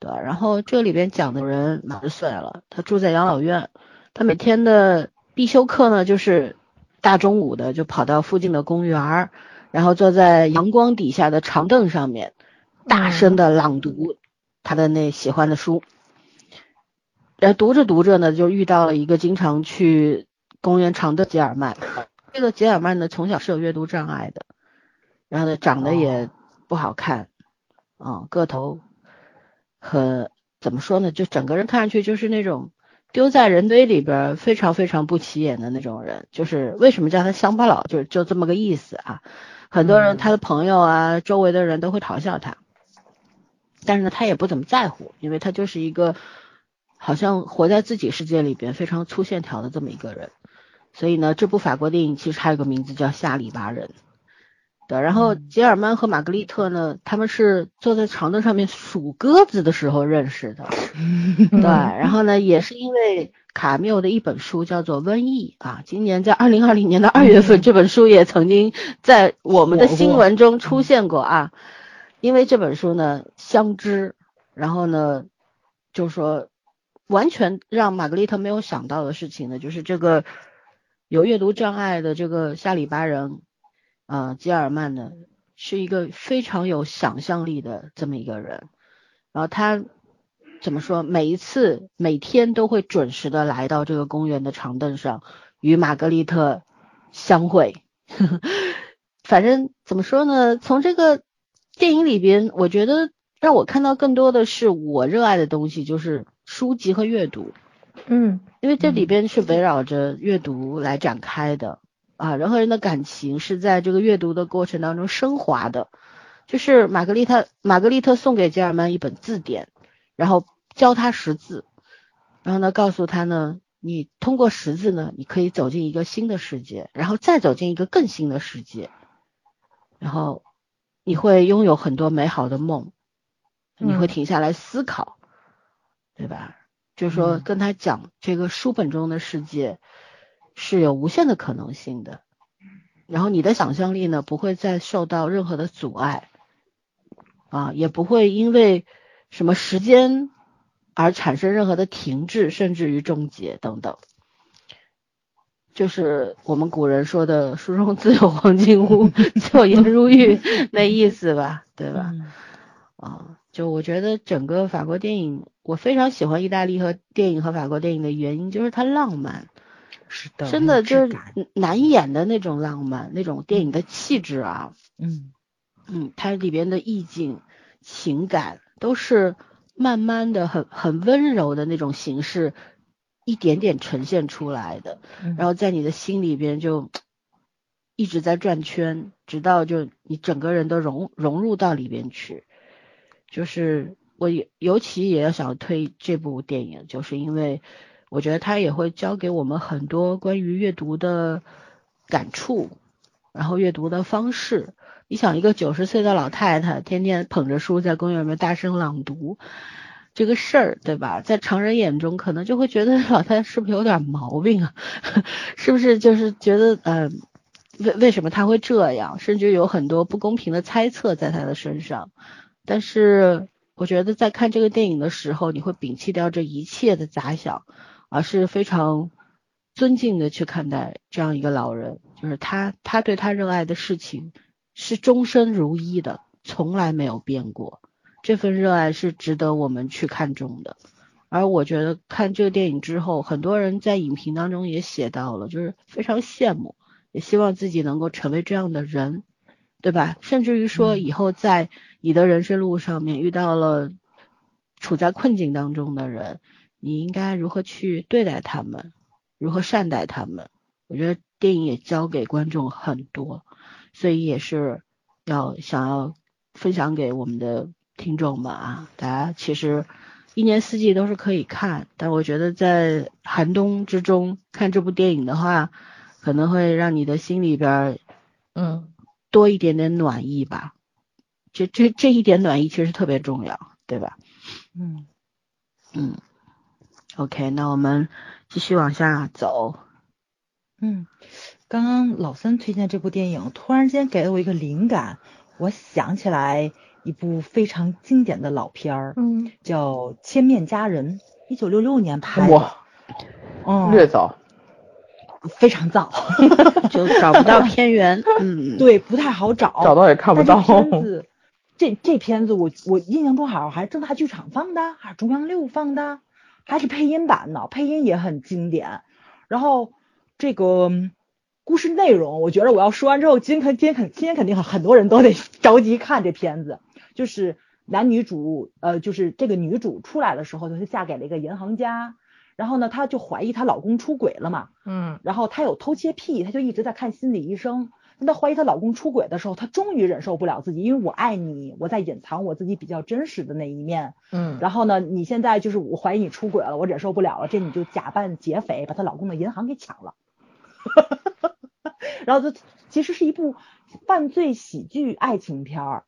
对，然后这里边讲的人八十岁了，他住在养老院，他每天的必修课呢就是大中午的就跑到附近的公园，然后坐在阳光底下的长凳上面，大声的朗读他的那喜欢的书，然后读着读着呢，就遇到了一个经常去公园长的吉尔曼，这个吉尔曼呢从小是有阅读障碍的，然后呢长得也不好看，啊个头。和怎么说呢？就整个人看上去就是那种丢在人堆里边非常非常不起眼的那种人。就是为什么叫他乡巴佬，就就这么个意思啊。很多人他的朋友啊，周围的人都会嘲笑他，但是呢，他也不怎么在乎，因为他就是一个好像活在自己世界里边非常粗线条的这么一个人。所以呢，这部法国电影其实还有个名字叫《下里巴人》。对，然后吉尔曼和玛格丽特呢，他们是坐在长凳上面数鸽子的时候认识的。对，然后呢，也是因为卡缪的一本书叫做《瘟疫》啊，今年在二零二零年的二月份，这本书也曾经在我们的新闻中出现过啊。因为这本书呢相知，然后呢，就说完全让玛格丽特没有想到的事情呢，就是这个有阅读障碍的这个下里巴人。啊，吉尔曼呢是一个非常有想象力的这么一个人，然后他怎么说？每一次每天都会准时的来到这个公园的长凳上与玛格丽特相会。反正怎么说呢？从这个电影里边，我觉得让我看到更多的是我热爱的东西，就是书籍和阅读。嗯，因为这里边是围绕着阅读来展开的。啊，人和人的感情是在这个阅读的过程当中升华的。就是玛格丽特，玛格丽特送给吉尔曼一本字典，然后教他识字，然后呢，告诉他呢，你通过识字呢，你可以走进一个新的世界，然后再走进一个更新的世界，然后你会拥有很多美好的梦，你会停下来思考，对吧？就是说跟他讲这个书本中的世界。是有无限的可能性的，然后你的想象力呢不会再受到任何的阻碍，啊，也不会因为什么时间而产生任何的停滞，甚至于终结等等。就是我们古人说的“书中自有黄金屋，巧言如玉”那意思吧，对吧？啊，就我觉得整个法国电影，我非常喜欢意大利和电影和法国电影的原因就是它浪漫，是的，真的就是难演的那种浪漫，那种电影的气质啊，嗯嗯，它里边的意境、情感都是慢慢的、很很温柔的那种形式。一点点呈现出来的，然后在你的心里边就一直在转圈，直到就你整个人都融融入到里边去。就是我尤其也要想推这部电影，就是因为我觉得它也会教给我们很多关于阅读的感触，然后阅读的方式。你想一个九十岁的老太太，天天捧着书在公园里面大声朗读。这个事儿，对吧？在常人眼中，可能就会觉得老太太是不是有点毛病啊？是不是就是觉得，嗯，为为什么他会这样？甚至有很多不公平的猜测在他的身上。但是，我觉得在看这个电影的时候，你会摒弃掉这一切的杂想，而是非常尊敬的去看待这样一个老人，就是他，他对他热爱的事情是终身如一的，从来没有变过。这份热爱是值得我们去看重的，而我觉得看这个电影之后，很多人在影评当中也写到了，就是非常羡慕，也希望自己能够成为这样的人，对吧？甚至于说以后在你的人生路上面遇到了处在困境当中的人，你应该如何去对待他们，如何善待他们？我觉得电影也教给观众很多，所以也是要想要分享给我们的。听众们啊，大家其实一年四季都是可以看，但我觉得在寒冬之中看这部电影的话，可能会让你的心里边，嗯，多一点点暖意吧。这这这一点暖意其实特别重要，对吧？嗯嗯，OK，那我们继续往下走。嗯，刚刚老三推荐这部电影，突然间给了我一个灵感，我想起来。一部非常经典的老片儿，嗯，叫《千面佳人》，一九六六年拍的，哇，嗯，略早，非常早，就找不到 片源，嗯，对，不太好找，找到也看不到。片子，这这片子我我印象中好像还是正大剧场放的，还是中央六放的，还是配音版的，配音也很经典。然后这个。故事内容，我觉得我要说完之后，今天今天肯今天肯定很很多人都得 着急看这片子。就是男女主，呃，就是这个女主出来的时候，就是嫁给了一个银行家，然后呢，她就怀疑她老公出轨了嘛，嗯，然后她有偷窃癖，她就一直在看心理医生。她怀疑她老公出轨的时候，她终于忍受不了自己，因为我爱你，我在隐藏我自己比较真实的那一面，嗯，然后呢，你现在就是我怀疑你出轨了，我忍受不了了，这你就假扮劫匪，把她老公的银行给抢了。然后，就其实是一部犯罪喜剧爱情片儿，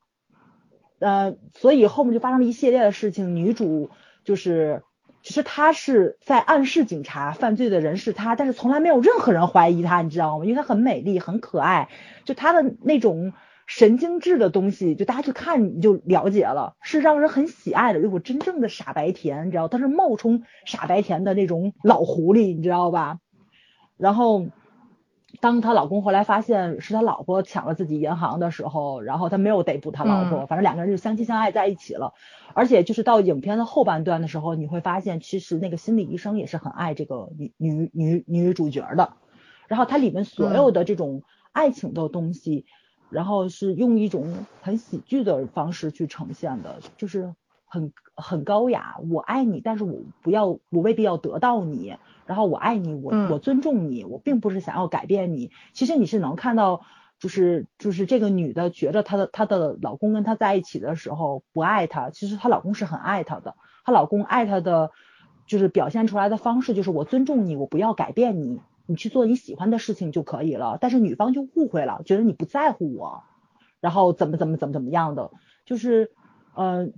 呃，所以后面就发生了一系列的事情。女主就是，其实他是在暗示警察犯罪的人是他，但是从来没有任何人怀疑他，你知道吗？因为他很美丽，很可爱，就他的那种神经质的东西，就大家去看你就了解了，是让人很喜爱的。如果真正的傻白甜，你知道，他是冒充傻白甜的那种老狐狸，你知道吧？然后。当她老公后来发现是他老婆抢了自己银行的时候，然后他没有逮捕他老婆，反正两个人就相亲相爱在一起了。而且就是到影片的后半段的时候，你会发现其实那个心理医生也是很爱这个女女女女主角的。然后它里面所有的这种爱情的东西，然后是用一种很喜剧的方式去呈现的，就是很很高雅。我爱你，但是我不要，我未必要得到你。然后我爱你，我我尊重你，我并不是想要改变你。其实你是能看到，就是就是这个女的觉得她的她的老公跟她在一起的时候不爱她，其实她老公是很爱她的。她老公爱她的，就是表现出来的方式就是我尊重你，我不要改变你，你去做你喜欢的事情就可以了。但是女方就误会了，觉得你不在乎我，然后怎么怎么怎么怎么样的，就是嗯。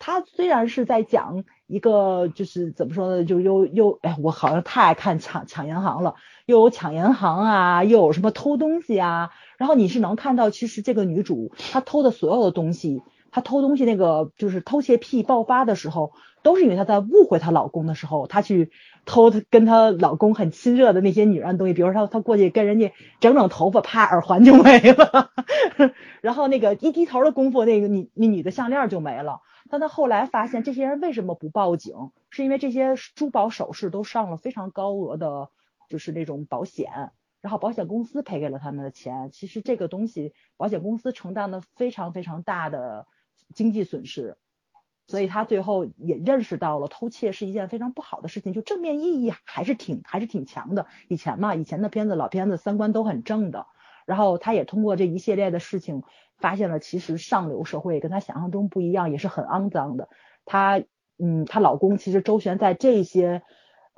他虽然是在讲一个，就是怎么说呢，就又又哎，我好像太爱看抢抢银行了，又有抢银行啊，又有什么偷东西啊，然后你是能看到，其实这个女主她偷的所有的东西，她偷东西那个就是偷窃癖爆发的时候，都是因为她在误会她老公的时候，她去偷她跟她老公很亲热的那些女人的东西，比如说她她过去跟人家整整头发，啪耳环就没了，然后那个一低头的功夫，那个女那女的项链就没了。但他后来发现，这些人为什么不报警？是因为这些珠宝首饰都上了非常高额的，就是那种保险。然后保险公司赔给了他们的钱，其实这个东西保险公司承担了非常非常大的经济损失，所以他最后也认识到了偷窃是一件非常不好的事情，就正面意义还是挺还是挺强的。以前嘛，以前的片子老片子三观都很正的，然后他也通过这一系列的事情发现了，其实上流社会跟他想象中不一样，也是很肮脏的。她嗯，她老公其实周旋在这些。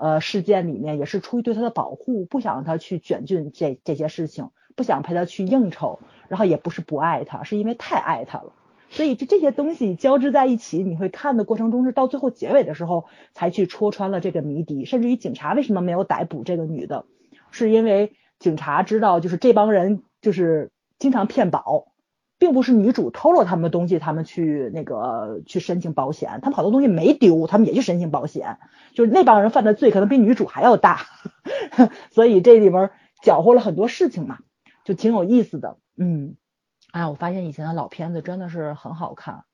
呃，事件里面也是出于对他的保护，不想让他去卷进这这些事情，不想陪他去应酬，然后也不是不爱他，是因为太爱他了。所以这这些东西交织在一起，你会看的过程中是到最后结尾的时候才去戳穿了这个谜底，甚至于警察为什么没有逮捕这个女的，是因为警察知道就是这帮人就是经常骗保。并不是女主偷了他们的东西，他们去那个去申请保险，他们好多东西没丢，他们也去申请保险，就是那帮人犯的罪可能比女主还要大，所以这里边搅和了很多事情嘛，就挺有意思的。嗯，哎，我发现以前的老片子真的是很好看，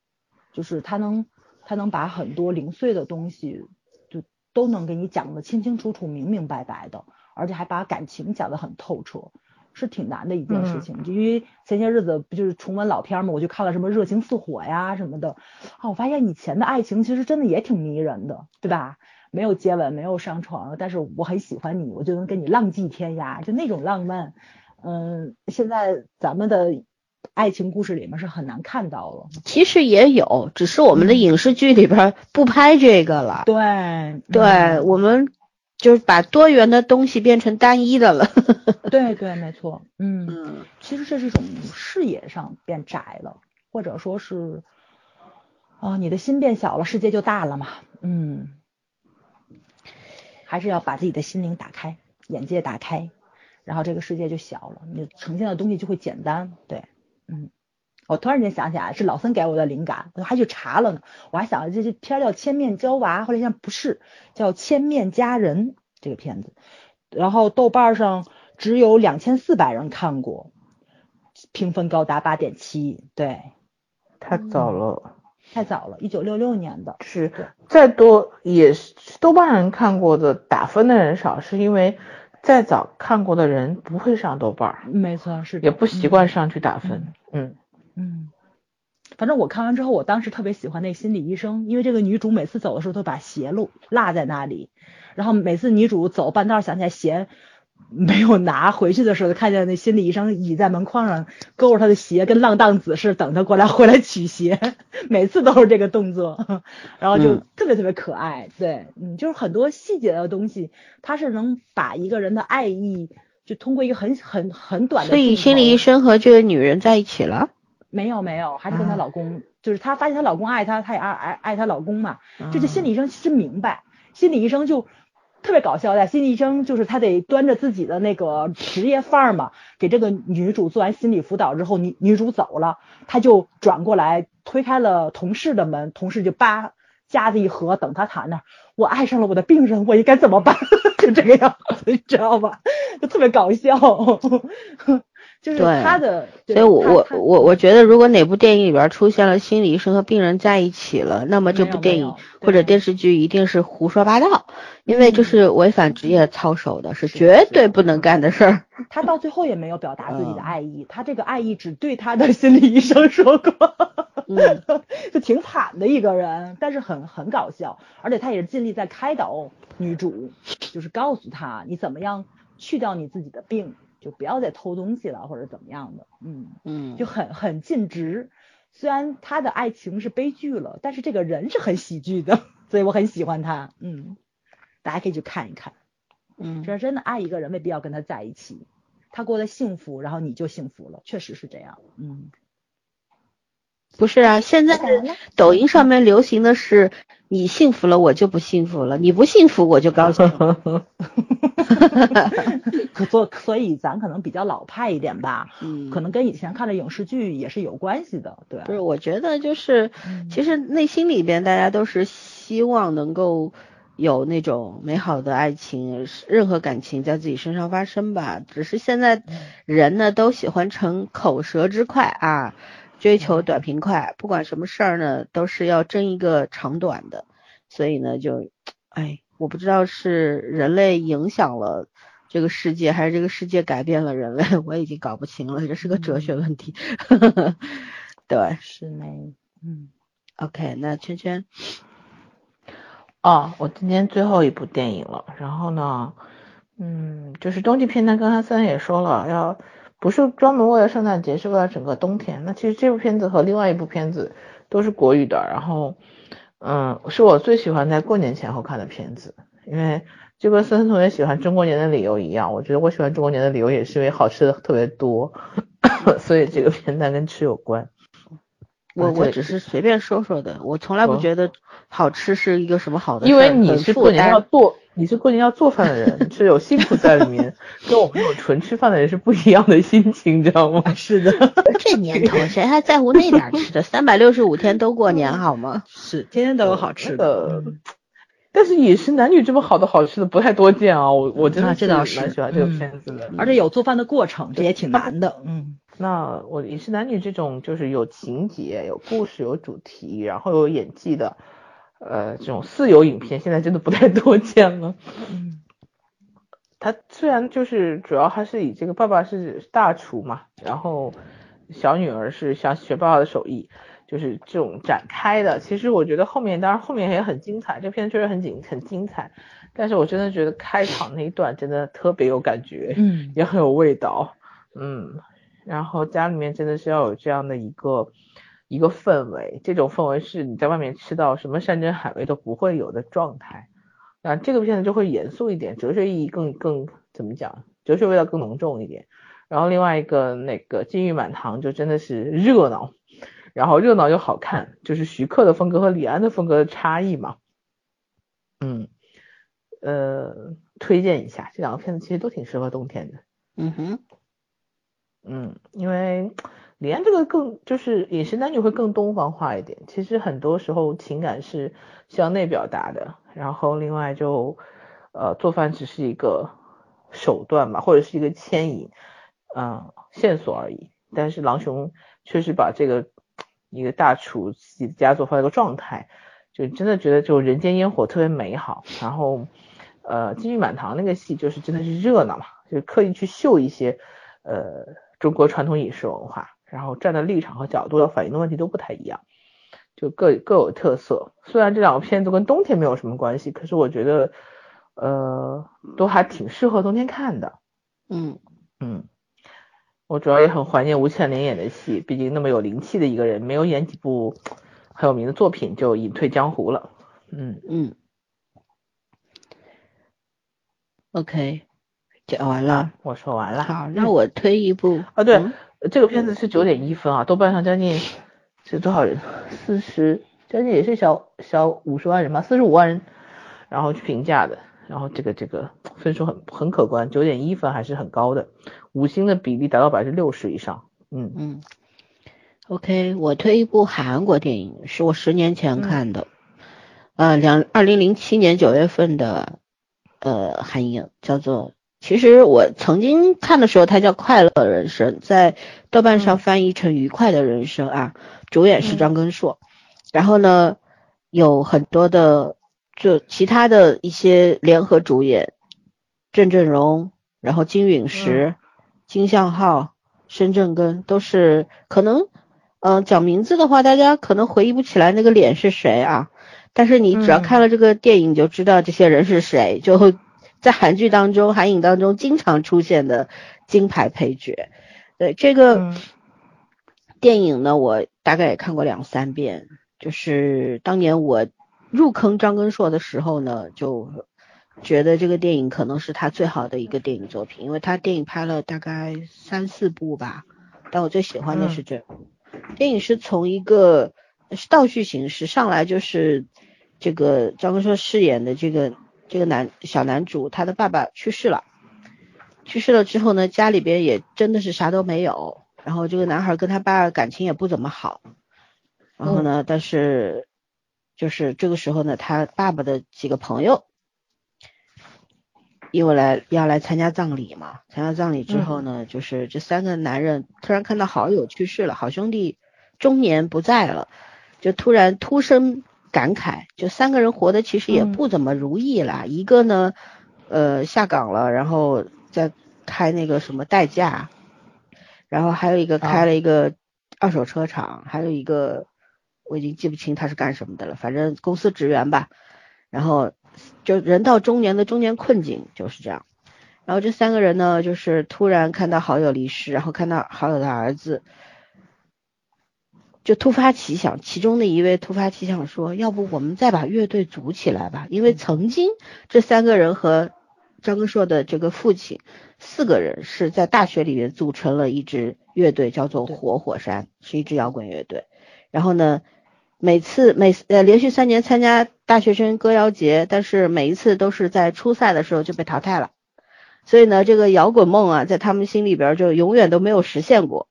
就是他能他能把很多零碎的东西就都能给你讲的清清楚楚、明明白白的，而且还把感情讲得很透彻。是挺难的一件事情，就因为前些日子不就是重温老片嘛，我就看了什么《热情似火》呀什么的，啊，我发现以前的爱情其实真的也挺迷人的，对吧？没有接吻，没有上床，但是我很喜欢你，我就能跟你浪迹天涯，就那种浪漫，嗯，现在咱们的爱情故事里面是很难看到了。其实也有，只是我们的影视剧里边不拍这个了。对，对我们。就是把多元的东西变成单一的了。对对，没错。嗯，其实这是一种视野上变窄了，或者说是啊，你的心变小了，世界就大了嘛。嗯，还是要把自己的心灵打开，眼界打开，然后这个世界就小了，你呈现的东西就会简单。对，嗯。我突然间想起来，是老森给我的灵感，我还去查了呢。我还想这这片叫《千面娇娃》，后来想不是，叫《千面佳人》这个片子。然后豆瓣上只有两千四百人看过，评分高达八点七。对，太早了，太早了，一九六六年的。是，再多也是豆瓣人看过的，打分的人少，是因为再早看过的人不会上豆瓣。没错，是也不习惯上去打分。嗯。嗯，反正我看完之后，我当时特别喜欢那心理医生，因为这个女主每次走的时候都把鞋落落在那里，然后每次女主走半道想起来鞋没有拿回去的时候，就看见那心理医生倚在门框上勾着她的鞋，跟浪荡子似的等她过来回来取鞋，每次都是这个动作，然后就特别特别可爱。对，嗯，就是很多细节的东西，它是能把一个人的爱意就通过一个很很很短的，所以心理医生和这个女人在一起了。没有没有，还是跟她老公，就是她发现她老公爱她，她也爱爱爱她老公嘛。这就心理医生其实明白，心理医生就特别搞笑的，心理医生就是他得端着自己的那个职业范儿嘛，给这个女主做完心理辅导之后，女女主走了，他就转过来推开了同事的门，同事就扒夹子一合，等他躺那儿，我爱上了我的病人，我应该怎么办？就这个样子，你知道吧？就特别搞笑。就是他的，所以我我我我觉得，如果哪部电影里边出现了心理医生和病人在一起了，那么这部电影或者电视剧一定是胡说八道，因为这是违反职业操守的，是绝对不能干的事儿。他到最后也没有表达自己的爱意，他这个爱意只对他的心理医生说过，就挺惨的一个人，但是很很搞笑，而且他也是尽力在开导女主，就是告诉她你怎么样去掉你自己的病。就不要再偷东西了，或者怎么样的，嗯嗯，就很很尽职。虽然他的爱情是悲剧了，但是这个人是很喜剧的，所以我很喜欢他。嗯，大家可以去看一看。嗯，这真的爱一个人，没必要跟他在一起。他过得幸福，然后你就幸福了，确实是这样。嗯，不是啊，现在抖音上面流行的是你幸福了，我就不幸福了；你不幸福，我就高兴。可所所以咱可能比较老派一点吧，嗯，可能跟以前看的影视剧也是有关系的，对。不是，我觉得就是，嗯其实内心里边大家都是希望能够有那种美好的爱情，任何感情在自己身上发生吧。只是现在人呢都喜欢逞口舌之快啊，追求短平快，不管什么事儿呢都是要争一个长短的，所以呢就，哎，我不知道是人类影响了。这个世界还是这个世界改变了人类，我已经搞不清了，这是个哲学问题。对是呢，嗯，，OK，那圈圈，哦，我今天最后一部电影了，然后呢，嗯，就是冬季片单，刚才三也说了，要不是专门为了圣诞节，是为了整个冬天。那其实这部片子和另外一部片子都是国语的，然后，嗯，是我最喜欢在过年前后看的片子，因为就跟森森同学喜欢中国年的理由一样，我觉得我喜欢中国年的理由也是因为好吃的特别多，所以这个片段跟吃有关。我我只是随便说说的，我从来不哦觉得好吃是一个什么好的，因为你是过年要做，你是过年要做饭的人，是有辛苦在里面，跟我们这种纯吃饭的人是不一样的心情，你知道吗？是的，这年头谁还在乎那点吃的？三百六十五天都过年好吗？是天天都有好吃的，呃但是饮食男女这么好的好吃的不太多见啊，我我真的啊这倒是蛮喜欢这个嗯片子的。而且有做饭的过程，这也挺难的，嗯那我饮食男女这种就是有情节、有故事、有主题，然后有演技的，呃，这种四有影片现在真的不太多见了。嗯。他虽然就是主要还是以这个爸爸是大厨嘛，然后小女儿是想学爸爸的手艺，就是这种展开的。其实我觉得后面当然后面也很精彩，这片确实很精很精彩，但是我真的觉得开场那一段真的特别有感觉，嗯。也很有味道，嗯，然后家里面真的是要有这样的一个一个氛围，这种氛围是你在外面吃到什么山珍海味都不会有的状态。那，这个片子就会严肃一点，哲学意义更更怎么讲，哲学味道更浓重一点。然后另外一个那个金玉满堂就真的是热闹，然后热闹又好看，就是徐克的风格和李安的风格的差异嘛。嗯，呃，推荐一下这两个片子，其实都挺适合冬天的。嗯哼，嗯，因为李安这个更就是饮食男女会更东方化一点，其实很多时候情感是向内表达的，然后另外就呃做饭只是一个手段吧，或者是一个牵引，嗯、线索而已。但是狼雄确实把这个一个大厨自己家做饭的一个状态，就真的觉得就人间烟火特别美好。然后呃金玉满堂那个戏就是真的是热闹嘛，就刻意去秀一些呃中国传统饮食文化，然后站的立场和角度要反映的问题都不太一样，就各各有特色。虽然这两个片子跟冬天没有什么关系，可是我觉得呃都还挺适合冬天看的。嗯，嗯，我主要也很怀念吴倩莲演的戏，毕竟那么有灵气的一个人，没有演几部很有名的作品就隐退江湖了。嗯，嗯，OK，讲完了。我说完了。好，那我推一部啊，对，嗯这个片子是九点一分啊，豆瓣上将近是多少人？四十，将近也是小小五十万人吧，四十五万人，然后去评价的，然后这个这个分数很很可观，九点一分还是很高的，五星的比例达到百分之六十以上。嗯嗯，OK，我推一部韩国电影，是我十年前看的，呃，两二零零七年九月份的呃韩影，叫做。其实我曾经看的时候，它叫《快乐人生》，在豆瓣上嗯翻译成《愉快的人生》啊，主演是嗯张根硕，然后呢，有很多的就其他的一些联合主演，郑振荣，然后金允石、金相浩、申正根都是可能，嗯、讲名字的话，大家可能回忆不起来那个脸是谁啊，但是你只要嗯。看了这个电影，就知道这些人是谁，就会在韩剧当中、韩影当中经常出现的金牌配角。对这个嗯电影呢，我大概也看过两三遍。就是当年我入坑张根硕的时候呢，就觉得这个电影可能是他最好的一个电影作品，因为他电影拍了大概三四部吧，但我最喜欢的是这部。电影是从一个是倒叙形式上来就是这个张根硕饰演的这个这个男小男主，他的爸爸去世了，去世了之后呢，家里边也真的是啥都没有，然后这个男孩跟他爸感情也不怎么好，然后呢，但是就是这个时候呢，他爸爸的几个朋友。因为来要来参加葬礼嘛，参加葬礼之后呢，就是这三个男人突然看到好友去世了，好兄弟中年不在了，就突然突生感慨，就三个人活的其实也不怎么如意啦。一个呢，呃下岗了，然后在开那个什么代驾，然后还有一个开了一个二手车厂，还有一个我已经记不清他是干什么的了，反正公司职员吧，然后。就人到中年的中年困境就是这样，然后这三个人呢，就是突然看到好友离世，然后看到好友的儿子，就突发奇想，其中的一位突发奇想说，要不我们再把乐队组起来吧？因为曾经这三个人和张根硕的这个父亲四个人是在大学里面组成了一支乐队，叫做活火山，是一支摇滚乐队。然后呢？每次每呃连续三年参加大学生歌谣节，但是每一次都是在初赛的时候就被淘汰了，所以呢，这个摇滚梦啊，在他们心里边就永远都没有实现过。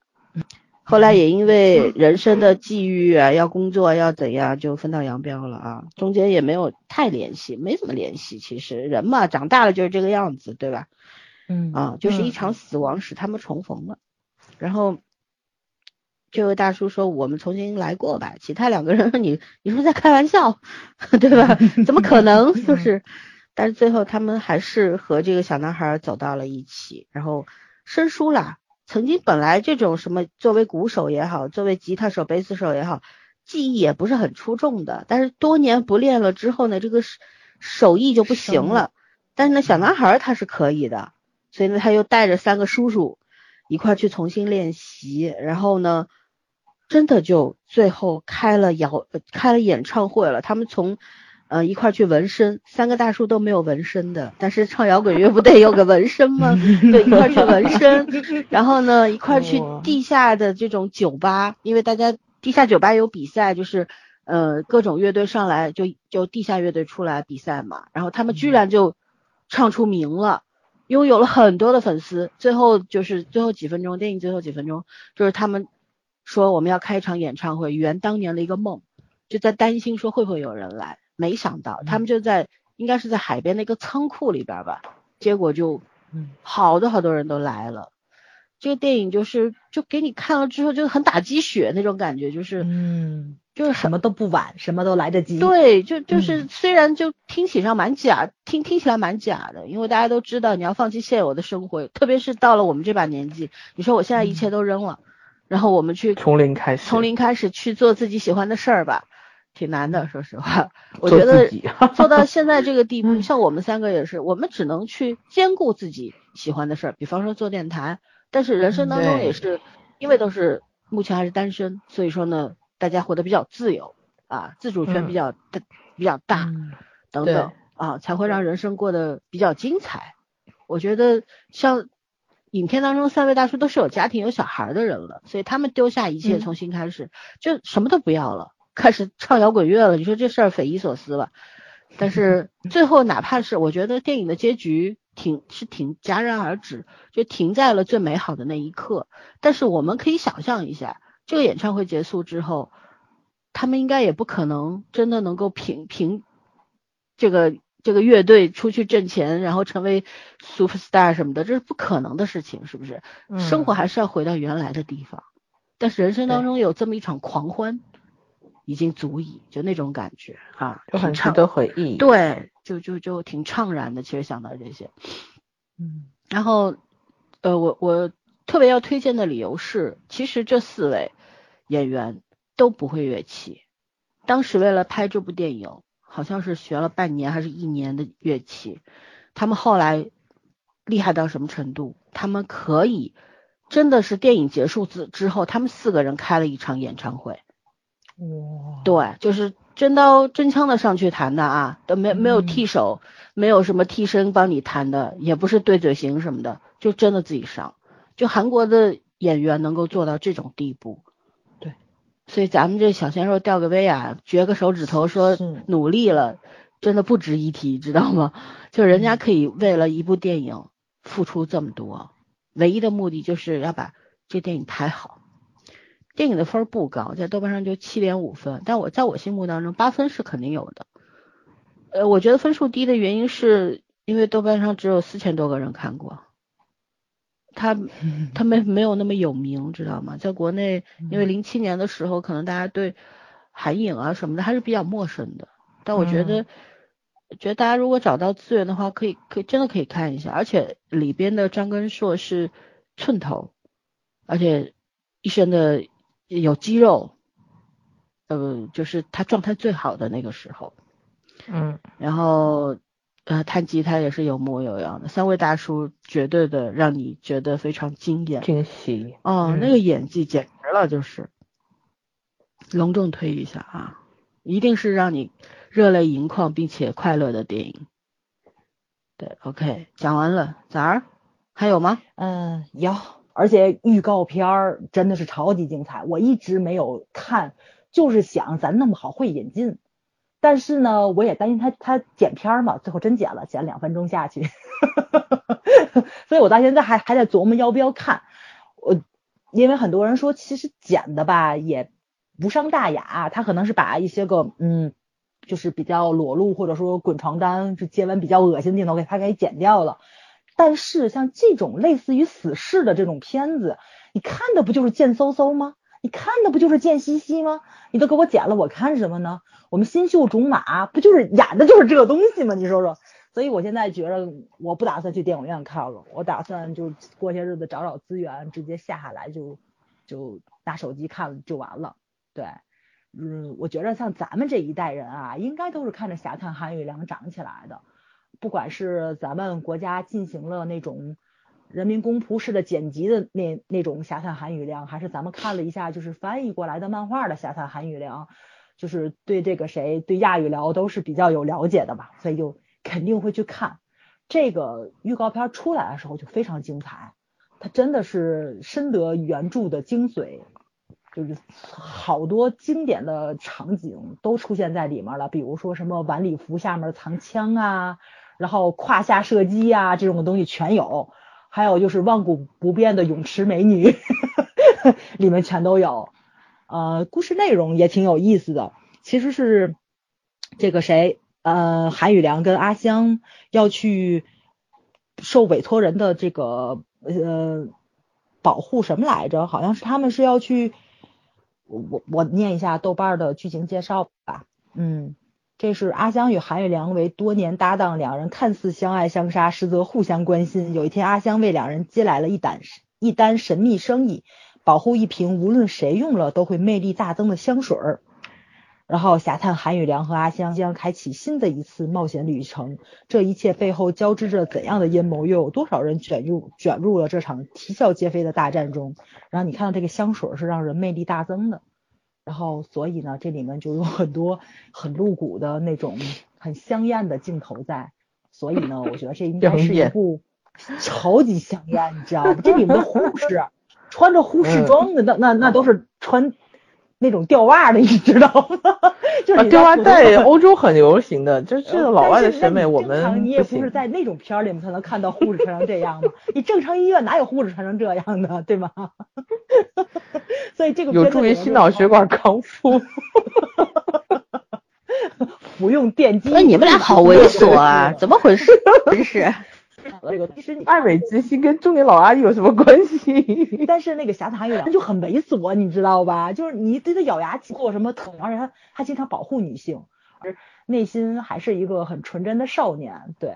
后来也因为人生的际遇啊，要工作要怎样，就分道扬镳了啊。中间也没有太联系，没怎么联系。其实人嘛，长大了就是这个样子，对吧？嗯啊，就是一场死亡使他们重逢了，然后。这位大叔说：“我们重新来过吧。”其他两个人，你你是不是在开玩笑，对吧？怎么可能？就是，但是最后他们还是和这个小男孩走到了一起，然后生疏了。曾经本来这种什么作为鼓手也好，作为吉他手、贝斯手也好，技艺也不是很出众的。但是多年不练了之后呢，这个手艺就不行了。但是呢，小男孩他是可以的，所以呢，他又带着三个叔叔一块去重新练习，然后呢。真的就最后开了摇开了演唱会了。他们从呃一块去纹身，三个大叔都没有纹身的，但是唱摇滚乐不得有个纹身吗？对，一块去纹身，然后呢一块去地下的这种酒吧，因为大家地下酒吧有比赛，就是呃各种乐队上来就就地下乐队出来比赛嘛，然后他们居然就唱出名了，拥有了很多的粉丝。最后就是最后几分钟，电影最后几分钟就是他们。说我们要开一场演唱会，圆当年的一个梦，就在担心说会不会有人来，没想到他们就在应该是在海边那个仓库里边吧，结果就好多好多人都来了。这个电影就是就给你看了之后就很打鸡血那种感觉，就是嗯，就是什么都不晚，什么都来得及。对，就就是虽然就听起上蛮假，听听起来蛮假的，因为大家都知道你要放弃现有的生活，特别是到了我们这把年纪，你说我现在一切都扔了。然后我们去从零开始，从零开始去做自己喜欢的事儿吧，挺难的，说实话。我觉得做到 现在这个地步，像我们三个也是，我们只能去兼顾自己喜欢的事儿，比方说做电台。但是人生当中也是，因为都是目前还是单身，所以说呢，大家活得比较自由啊，自主权比较大，比较大，等等啊，才会让人生过得比较精彩。我觉得像。影片当中三位大叔都是有家庭有小孩的人了，所以他们丢下一切重新开始，就什么都不要了，开始唱摇滚乐了。你说这事儿匪夷所思吧？但是 最后哪怕是我觉得电影的结局挺是挺戛然而止，就停在了最美好的那一刻。但是我们可以想象一下，这个演唱会结束之后，他们应该也不可能真的能够凭凭这个。这个乐队出去挣钱，然后成为 super star 什么的，这是不可能的事情，是不是？生活还是要回到原来的地方。但是人生当中有这么一场狂欢，已经足以，就那种感觉啊，就很值得回忆。对，就就就挺怅然的。其实想到这些，嗯，然后呃，我我特别要推荐的理由是，其实这四位演员都不会乐器，当时为了拍这部电影。好像是学了半年还是一年的乐器，他们后来厉害到什么程度？他们可以真的是电影结束之之后，他们四个人开了一场演唱会。哇！对，就是真刀真枪的上去弹的啊，都没没有替手，没有什么替身帮你弹的，也不是对嘴型什么的，就真的自己上。就韩国的演员能够做到这种地步，对，所以咱们这小鲜肉吊个威啊，撅个手指头说努力了，真的不值一提，知道吗？就人家可以为了一部电影付出这么多，唯一的目的就是要把这电影拍好。电影的分不高，在豆瓣上就七点五分，但我在我心目当中八分是肯定有的。呃，我觉得分数低的原因是因为豆瓣上只有四千多个人看过，他 他没没有那么有名，知道吗？在国内，因为零七年的时候，可能大家对韩影啊什么的还是比较陌生的。但我觉得，觉得大家如果找到资源的话，可以可以真的可以看一下，而且里边的张根硕是寸头，而且一身的。有肌肉，呃，就是他状态最好的那个时候，嗯，然后呃，弹吉他也是有模有样的，三位大叔绝对的让你觉得非常惊艳，惊喜哦，那个演技简直了，就是隆重推一下啊，一定是让你热泪盈眶并且快乐的电影。对，OK，讲完了，咋儿还有吗？嗯，有。而且预告片儿真的是超级精彩，我一直没有看，就是想咱那么好会引进，但是呢，我也担心他他剪片儿嘛，最后真剪了，剪两分钟下去，所以我到现在还还在琢磨要不要看。我因为很多人说其实剪的吧也不伤大雅，他可能是把一些个嗯，就是比较裸露或者说滚床单就、接吻比较恶心镜头给他给剪掉了。但是像这种类似于死侍的这种片子，你看的不就是贱嗖嗖吗？你看的不就是贱兮兮吗？你都给我剪了，我看什么呢？我们新秀种马不就是演的就是这个东西吗？你说说。所以我现在觉得我不打算去电影院看了，我打算就过些日子找找资源，直接下下来就就拿手机看就完了。对，嗯，我觉得像咱们这一代人啊，应该都是看着侠探韩宇良长起来的。不管是咱们国家进行了那种人民公仆式的剪辑的那那种侠探韩宇良，还是咱们看了一下就是翻译过来的漫画的侠探韩宇良，就是对这个谁对亚语聊都是比较有了解的吧，所以就肯定会去看。这个预告片出来的时候就非常精彩，它真的是深得原著的精髓，就是好多经典的场景都出现在里面了，比如说什么晚礼服下面藏枪啊。然后胯下射击啊，这种东西全有，还有就是万古不变的泳池美女，里面全都有。呃，故事内容也挺有意思的，其实是这个谁，呃，韩宇良跟阿香要去受委托人的这个呃保护什么来着？好像是他们是要去，我我念一下豆瓣的剧情介绍吧，嗯。这是阿香与韩宇良为多年搭档，两人看似相爱相杀，实则互相关心。有一天，阿香为两人接来了一单一单神秘生意，保护一瓶无论谁用了都会魅力大增的香水儿。然后，侠探韩宇良和阿香将开启新的一次冒险旅程。这一切背后交织着怎样的阴谋？又有多少人卷入卷入了这场啼笑皆非的大战中？然后，你看到这个香水是让人魅力大增的。然后，所以呢，这里面就有很多很露骨的那种很香艳的镜头在。所以呢，我觉得这应该是一部超级香艳，你知道吗？这里面的护士 穿着护士装的，那那那都是穿那种吊袜的，你知道吗？就是吊袜在欧洲很流行的，就是老外的审美，我们你也不是在那种片儿里面才能看到护士穿成这样吗？你正常医院哪有护士穿成这样的，对吗？所以这个有助于心脑血管康复。不用电击。那你们俩好猥琐啊？怎么回事？真是。这个其实爱美之心跟中年老阿姨有什么关系？但是那个侠探韩宇良就很猥琐，你知道吧？就是你对他咬牙做什么疼，而且他他经常保护女性，而内心还是一个很纯真的少年。对，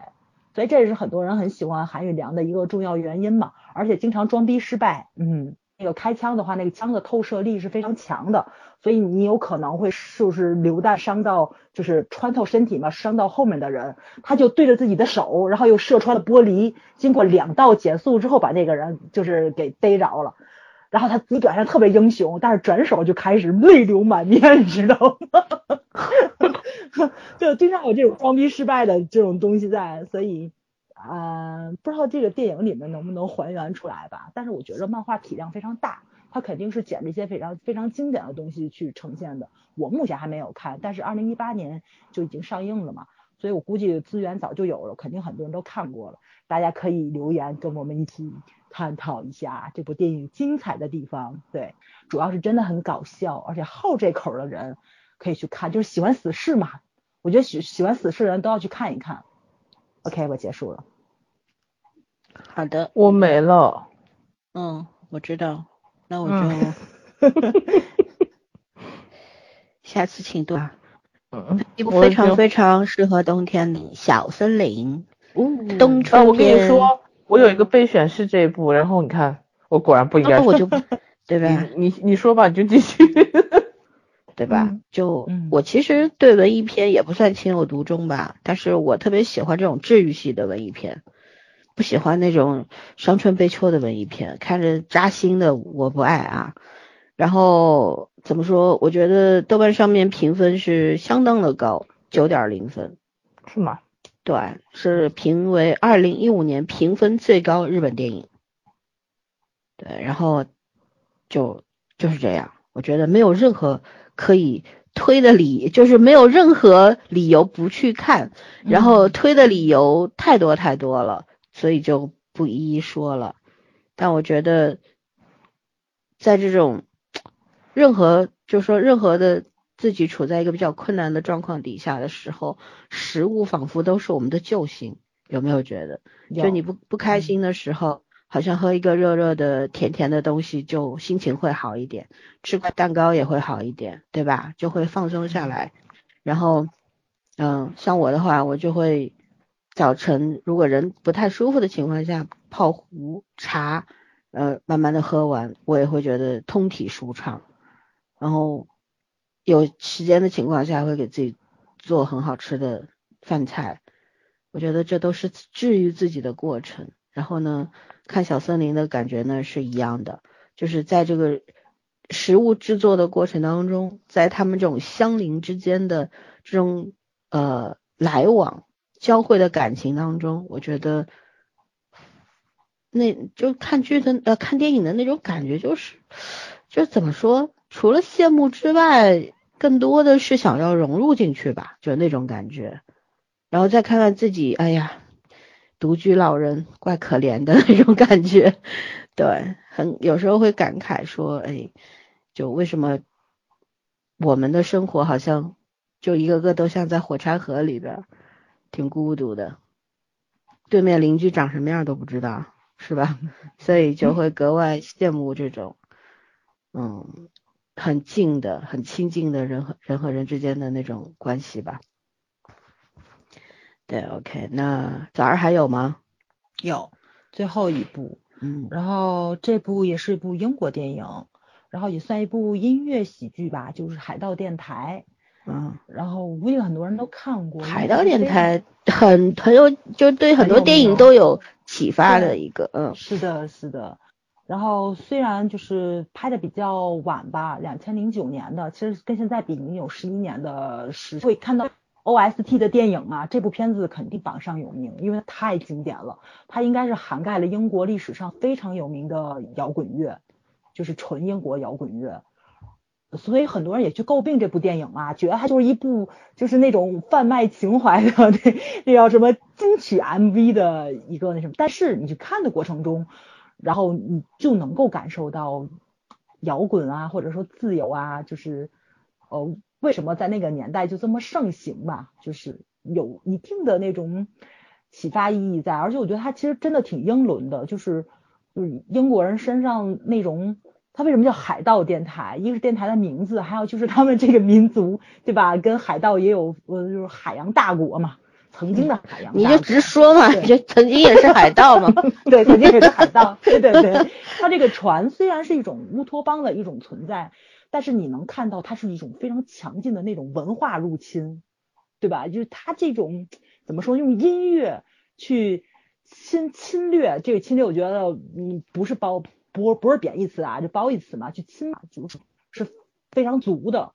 所以这也是很多人很喜欢韩宇良的一个重要原因嘛。而且经常装逼失败，嗯。那个开枪的话，那个枪的透射力是非常强的，所以你有可能会就是流弹伤到，就是穿透身体嘛，伤到后面的人。他就对着自己的手，然后又射穿了玻璃，经过两道减速之后，把那个人就是给逮着了。然后他自己表现特别英雄，但是转手就开始泪流满面，你知道吗？就经常有这种装逼失败的这种东西在，所以。嗯，不知道这个电影里面能不能还原出来吧？但是我觉得漫画体量非常大，它肯定是捡这些非常非常经典的东西去呈现的。我目前还没有看，但是二零一八年就已经上映了嘛，所以我估计资源早就有了，肯定很多人都看过了。大家可以留言跟我们一起探讨一下这部电影精彩的地方。对，主要是真的很搞笑，而且好这口的人可以去看，就是喜欢死侍嘛，我觉得喜喜欢死侍的人都要去看一看。OK，我结束了。好的，我没了。嗯，我知道，那我就 下次请多啊。嗯，一部非常非常适合冬天的小森林。嗯，冬春啊，我跟你说，我有一个备选是这一部，然后你看，我果然不应该说。那我就对吧？你你说吧，你就继续。对吧？嗯就嗯我其实对文艺片也不算情有独钟吧，但是我特别喜欢这种治愈系的文艺片，不喜欢那种伤春悲秋的文艺片，看着扎心的我不爱啊。然后怎么说？我觉得豆瓣上面评分是相当的高，九点零分，是吗？对，是评为二零一五年评分最高日本电影。对，然后就就是这样，我觉得没有任何可以推的理，就是没有任何理由不去看，然后推的理由太多太多了，所以就不一一说了。但我觉得，在这种任何就说任何的自己处在一个比较困难的状况底下的时候，食物仿佛都是我们的救星，有没有觉得？就你不不开心的时候，好像喝一个热热的甜甜的东西，就心情会好一点，吃块蛋糕也会好一点，对吧？就会放松下来。然后，嗯，像我的话，我就会早晨如果人不太舒服的情况下，泡壶茶，呃，慢慢的喝完，我也会觉得通体舒畅。然后有时间的情况下，会给自己做很好吃的饭菜。我觉得这都是治愈自己的过程。然后呢，看小森林的感觉呢是一样的，就是在这个食物制作的过程当中，在他们这种相邻之间的这种呃来往交汇的感情当中，我觉得那就看剧的呃看电影的那种感觉，就是就怎么说，除了羡慕之外，更多的是想要融入进去吧，就那种感觉。然后再看看自己，哎呀，独居老人怪可怜的那种感觉，对，很有时候会感慨说，哎，就为什么我们的生活好像就一个个都像在火柴盒里边，挺孤独的，对面邻居长什么样都不知道，是吧？所以就会格外羡慕这种，嗯，很近的、很亲近的人和人和人之间的那种关系吧。对，OK，那早儿还有吗？有最后一部，嗯然后这部也是一部英国电影，然后也算一部音乐喜剧吧，就是《海盗电台》。嗯，然后我估计很多人都看过。海盗电台很很有，就对很多电影都有启发的一个，嗯，是的，是的。然后虽然就是拍的比较晚吧，两千零九年的，其实跟现在比已经有十一年的时，会看到 OST 的电影啊，这部片子肯定榜上有名，因为它太经典了。它应该是涵盖了英国历史上非常有名的摇滚乐，就是纯英国摇滚乐。所以很多人也去诟病这部电影啊，觉得它就是一部就是那种贩卖情怀的 那那叫什么金曲 MV 的一个那什么。但是你去看的过程中，然后你就能够感受到摇滚啊，或者说自由啊，就是呃为什么在那个年代就这么盛行吧，就是有一定的那种启发意义在。而且我觉得它其实真的挺英伦的，就是就是英国人身上那种。它为什么叫海盗电台？一个是电台的名字，还有就是他们这个民族，对吧？跟海盗也有呃，就是海洋大国嘛，曾经的海洋大国。你就直说嘛，对就曾经也是海盗嘛。对，曾经也是海盗。对对对，它这个船虽然是一种乌托邦的一种存在，但是你能看到它是一种非常强劲的那种文化入侵，对吧？就是它这种怎么说，用音乐去侵侵略，这个侵略，我觉得嗯不是褒。不不是贬义词啊，就褒义词嘛，去侵嘛，就是是非常足的。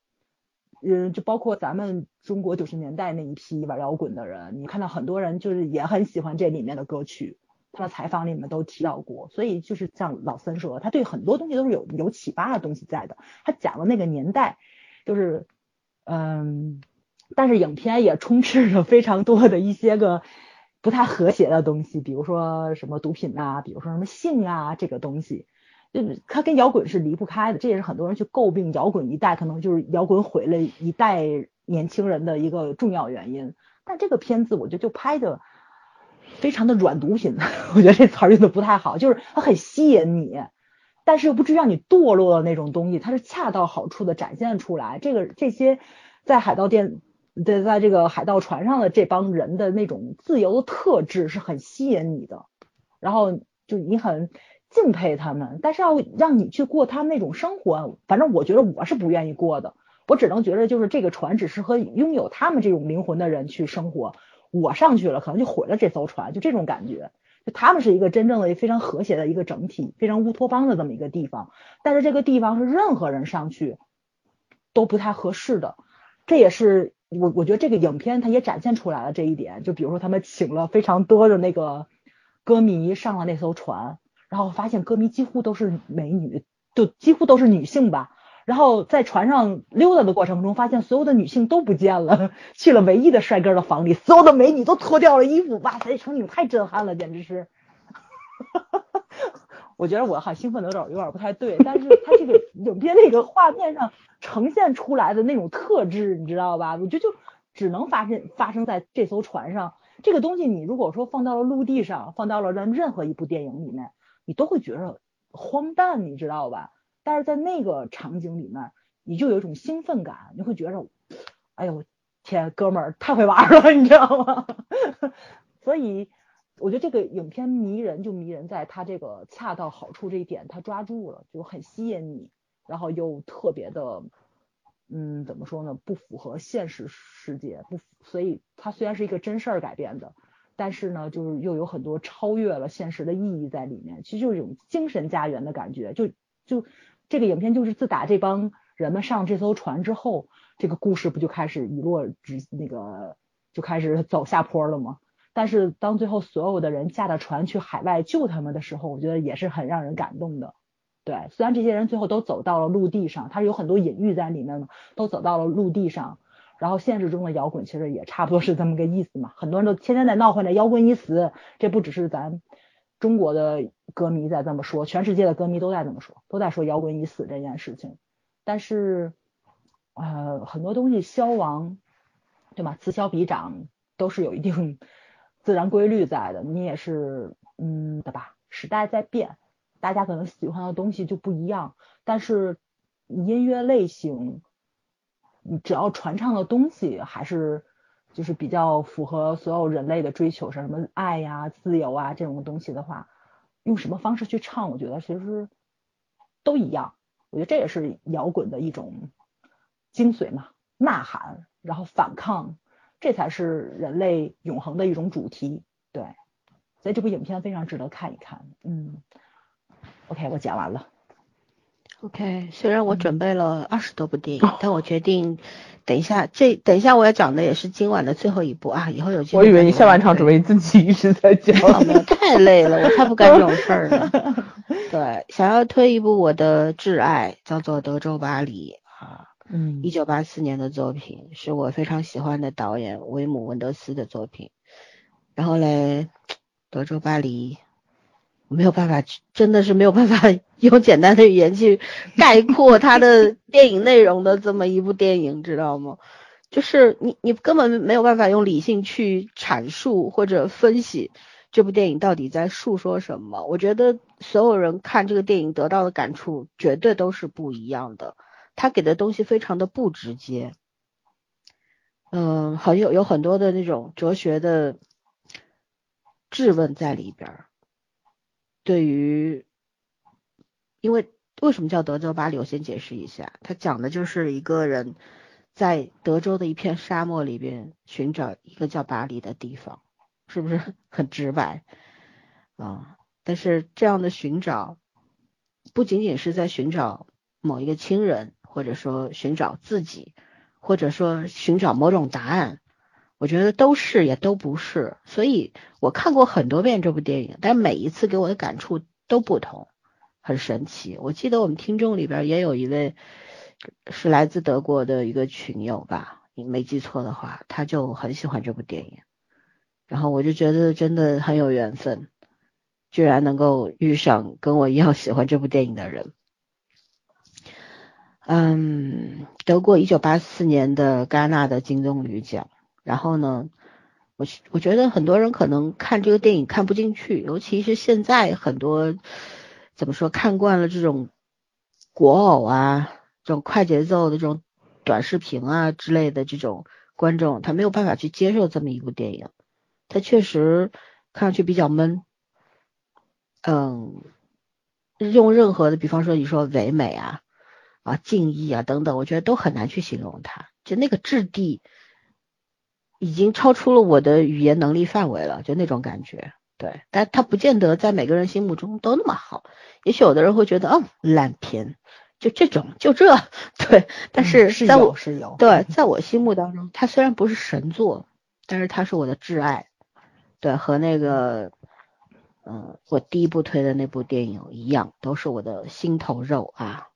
嗯，就包括咱们中国九十年代那一批玩摇滚的人，你看到很多人就是也很喜欢这里面的歌曲，他的采访里面都提到过，所以就是像老森说，他对很多东西都是有有启发的东西在的。他讲的那个年代，就是嗯，但是影片也充斥着非常多的一些个不太和谐的东西，比如说什么毒品啊，比如说什么性啊这个东西，就是他跟摇滚是离不开的。这也是很多人去诟病摇滚一代，可能就是摇滚毁了一代年轻人的一个重要原因。但这个片子我觉得就拍的。非常的软毒品，我觉得这词儿用的不太好，就是它很吸引你，但是又不至于让你堕落的那种东西，它是恰到好处的展现出来。这个这些在海盗店在在这个海盗船上的这帮人的那种自由的特质是很吸引你的，然后就你很敬佩他们，但是要让你去过他们那种生活，反正我觉得我是不愿意过的，我只能觉得就是这个船只适合拥有他们这种灵魂的人去生活。我上去了，可能就毁了这艘船，就这种感觉。就他们是一个真正的非常和谐的一个整体，非常乌托邦的这么一个地方。但是这个地方是任何人上去都不太合适的。这也是我我觉得这个影片它也展现出来了这一点。就比如说他们请了非常多的那个歌迷上了那艘船，然后发现歌迷几乎都是美女，就几乎都是女性吧。然后在船上溜达的过程中，发现所有的女性都不见了，去了唯一的帅哥的房里，所有的美女都脱掉了衣服，哇塞，场景太震撼了，简直是！我觉得我好兴奋的有点有点不太对，但是他这个影片那个画面上呈现出来的那种特质，你知道吧？我觉得就只能发生发生在这艘船上。这个东西你如果说放到了陆地上，放到了任任何一部电影里面，你都会觉得荒诞，你知道吧？但是在那个场景里面，你就有一种兴奋感，你会觉得，哎呦天，哥们儿太会玩了，你知道吗？所以我觉得这个影片迷人就迷人在它这个恰到好处这一点，它抓住了，就很吸引你，然后又特别的，嗯，怎么说呢？不符合现实世界，不，所以它虽然是一个真事儿改编的，但是呢，就是又有很多超越了现实的意义在里面，其实就是一种精神家园的感觉，就就。这个影片就是自打这帮人们上这艘船之后，这个故事不就开始一落直那个就开始走下坡了吗？但是当最后所有的人驾着船去海外救他们的时候，我觉得也是很让人感动的。对，虽然这些人最后都走到了陆地上，他是有很多隐喻在里面的，都走到了陆地上。然后现实中的摇滚其实也差不多是这么个意思嘛，很多人都天天在闹唤着摇滚已死，这不只是咱。中国的歌迷在这么说，全世界的歌迷都在这么说，都在说摇滚已死这件事情。但是，呃，很多东西消亡，对吗？此消彼长都是有一定自然规律在的。你也是，嗯，对吧？时代在变，大家可能喜欢的东西就不一样。但是音乐类型，你只要传唱的东西还是。就是比较符合所有人类的追求，什么爱呀、自由啊这种东西的话，用什么方式去唱，我觉得其实都一样。我觉得这也是摇滚的一种精髓嘛，呐喊，然后反抗，这才是人类永恒的一种主题。对，所以这部影片非常值得看一看。嗯，OK，我讲完了。OK，虽然我准备了二十多部电影，但我决定等一下，这等一下我要讲的也是今晚的最后一部啊。以后有机会，我以为你下半场准备自己一直在讲，没有，太累了，我太不干这种事儿了。对，想要推一部我的挚爱，叫做《德州巴黎》啊，嗯，一九八四年的作品，是我非常喜欢的导演维姆文德斯的作品。然后嘞，《德州巴黎》。没有办法，真的是没有办法用简单的语言去概括他的 电影内容的这么一部电影，知道吗？就是你你根本没有办法用理性去阐述或者分析这部电影到底在诉说什么。我觉得所有人看这个电影得到的感触绝对都是不一样的。他给的东西非常的不直接，嗯，很有有很多的那种哲学的质问在里边儿。对于，因为为什么叫德州巴黎？我先解释一下，它讲的就是一个人在德州的一片沙漠里边寻找一个叫巴黎的地方，是不是 很直白啊？但是这样的寻找不仅仅是在寻找某一个亲人，或者说寻找自己，或者说寻找某种答案我觉得都是也都不是，所以我看过很多遍这部电影，但每一次给我的感触都不同，很神奇。我记得我们听众里边也有一位是来自德国的一个群友吧，你没记错的话，他就很喜欢这部电影，然后我就觉得真的很有缘分，居然能够遇上跟我一样喜欢这部电影的人。嗯，得过一九八四年的戛纳的金棕榈奖。然后呢，我我觉得很多人可能看这个电影看不进去，尤其是现在很多怎么说看惯了这种国偶啊，这种快节奏的这种短视频啊之类的这种观众，他没有办法去接受这么一部电影。他确实看上去比较闷，嗯，用任何的，比方说你说唯美啊。啊，敬意啊，等等，我觉得都很难去形容它，就那个质地已经超出了我的语言能力范围了，就那种感觉。对，但他不见得在每个人心目中都那么好，也许有的人会觉得，嗯，烂片，就这种，就这，对。但是在我是有对，在我心目当中，他虽然不是神作，但是他是我的挚爱。对，和那个，嗯，我第一部推的那部电影一样，都是我的心头肉啊。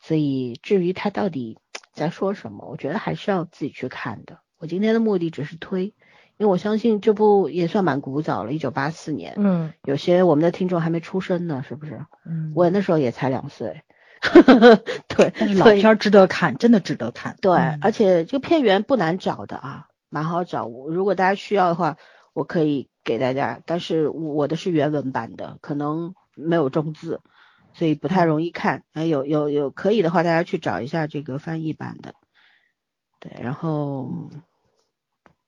所以，至于他到底在说什么，我觉得还是要自己去看的。我今天的目的只是推，因为我相信这部也算蛮古早了，一九八四年。嗯，有些我们的听众还没出生呢，是不是？嗯，我那时候也才两岁。对，但是老片值得看，真的值得看。对，而且这个片源不难找的啊，蛮好找。如果大家需要的话，我可以给大家，但是我的是原文版的，可能没有中字。所以不太容易看，哎，有有有可以的话，大家去找一下这个翻译版的，对，然后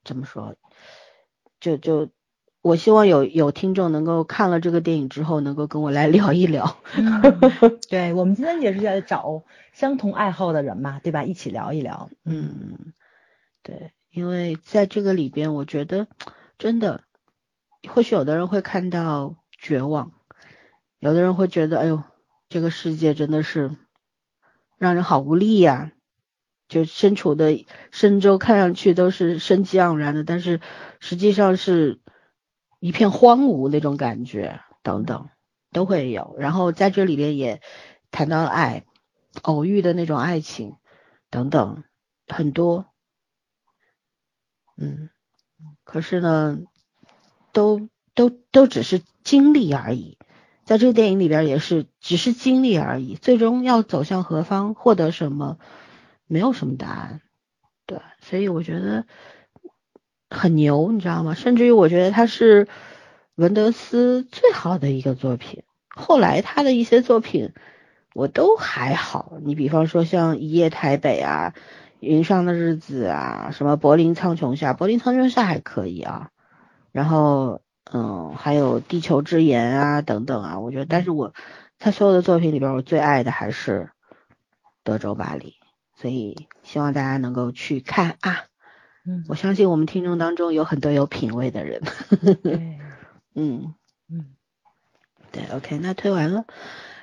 怎么说，就就我希望有有听众能够看了这个电影之后，能够跟我来聊一聊。对我们今天也是在找相同爱好的人嘛，对吧？一起聊一聊。嗯，对，因为在这个里边，我觉得真的，或许有的人会看到绝望，有的人会觉得，哎呦。这个世界真的是让人好无力呀！就身处的深州看上去都是生机盎然的，但是实际上是一片荒芜那种感觉，等等都会有。然后在这里边也谈到了爱，偶遇的那种爱情等等很多，嗯，可是呢，都都都只是经历而已。在这个电影里边也是只是经历而已，最终要走向何方，获得什么，没有什么答案。对，所以我觉得很牛，你知道吗？甚至于我觉得他是文德斯最好的一个作品。后来他的一些作品我都还好，你比方说像《一夜台北》啊，《云上的日子》啊，什么《柏林苍穹下》，《柏林苍穹下》还可以啊，然后。嗯，还有地球之盐啊，等等啊，我觉得，但是我他所有的作品里边，我最爱的还是德州巴黎，所以希望大家能够去看啊。嗯，我相信我们听众当中有很多有品位的人。对，嗯嗯，对，OK，那推完了，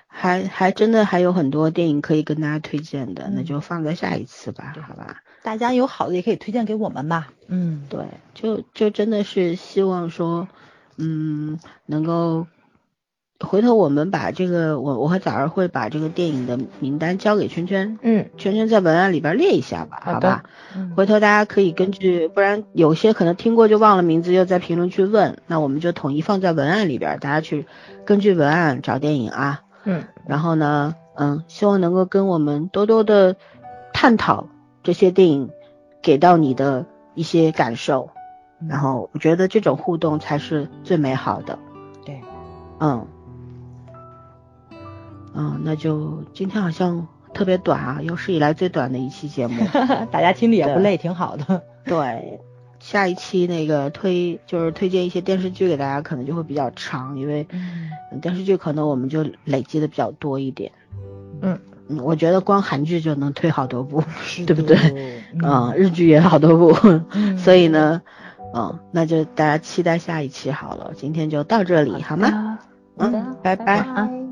还还真的还有很多电影可以跟大家推荐的，那就放在下一次吧，好吧？大家有好的也可以推荐给我们吧。嗯，对，就就真的是希望说。嗯，能够回头我们把这个，我我和早儿会把这个电影的名单交给圈圈，嗯，圈圈在文案里边列一下吧，好吧，嗯，回头大家可以根据，不然有些可能听过就忘了名字，又在评论区问，那我们就统一放在文案里边，大家去根据文案找电影啊，嗯，然后呢，嗯，希望能够跟我们多多的探讨这些电影给到你的一些感受。然后我觉得这种互动才是最美好的。对，嗯，嗯，那就今天好像特别短啊，有史以来最短的一期节目，大家听着也不累，挺好的。对，下一期那个推就是推荐一些电视剧给大家，可能就会比较长，因为电视剧可能我们就累积的比较多一点。嗯嗯，我觉得光韩剧就能推好多部，对不对？嗯，日剧也好多部，所以呢。嗯，那就大家期待下一期好了，今天就到这里，好吗？嗯，拜拜。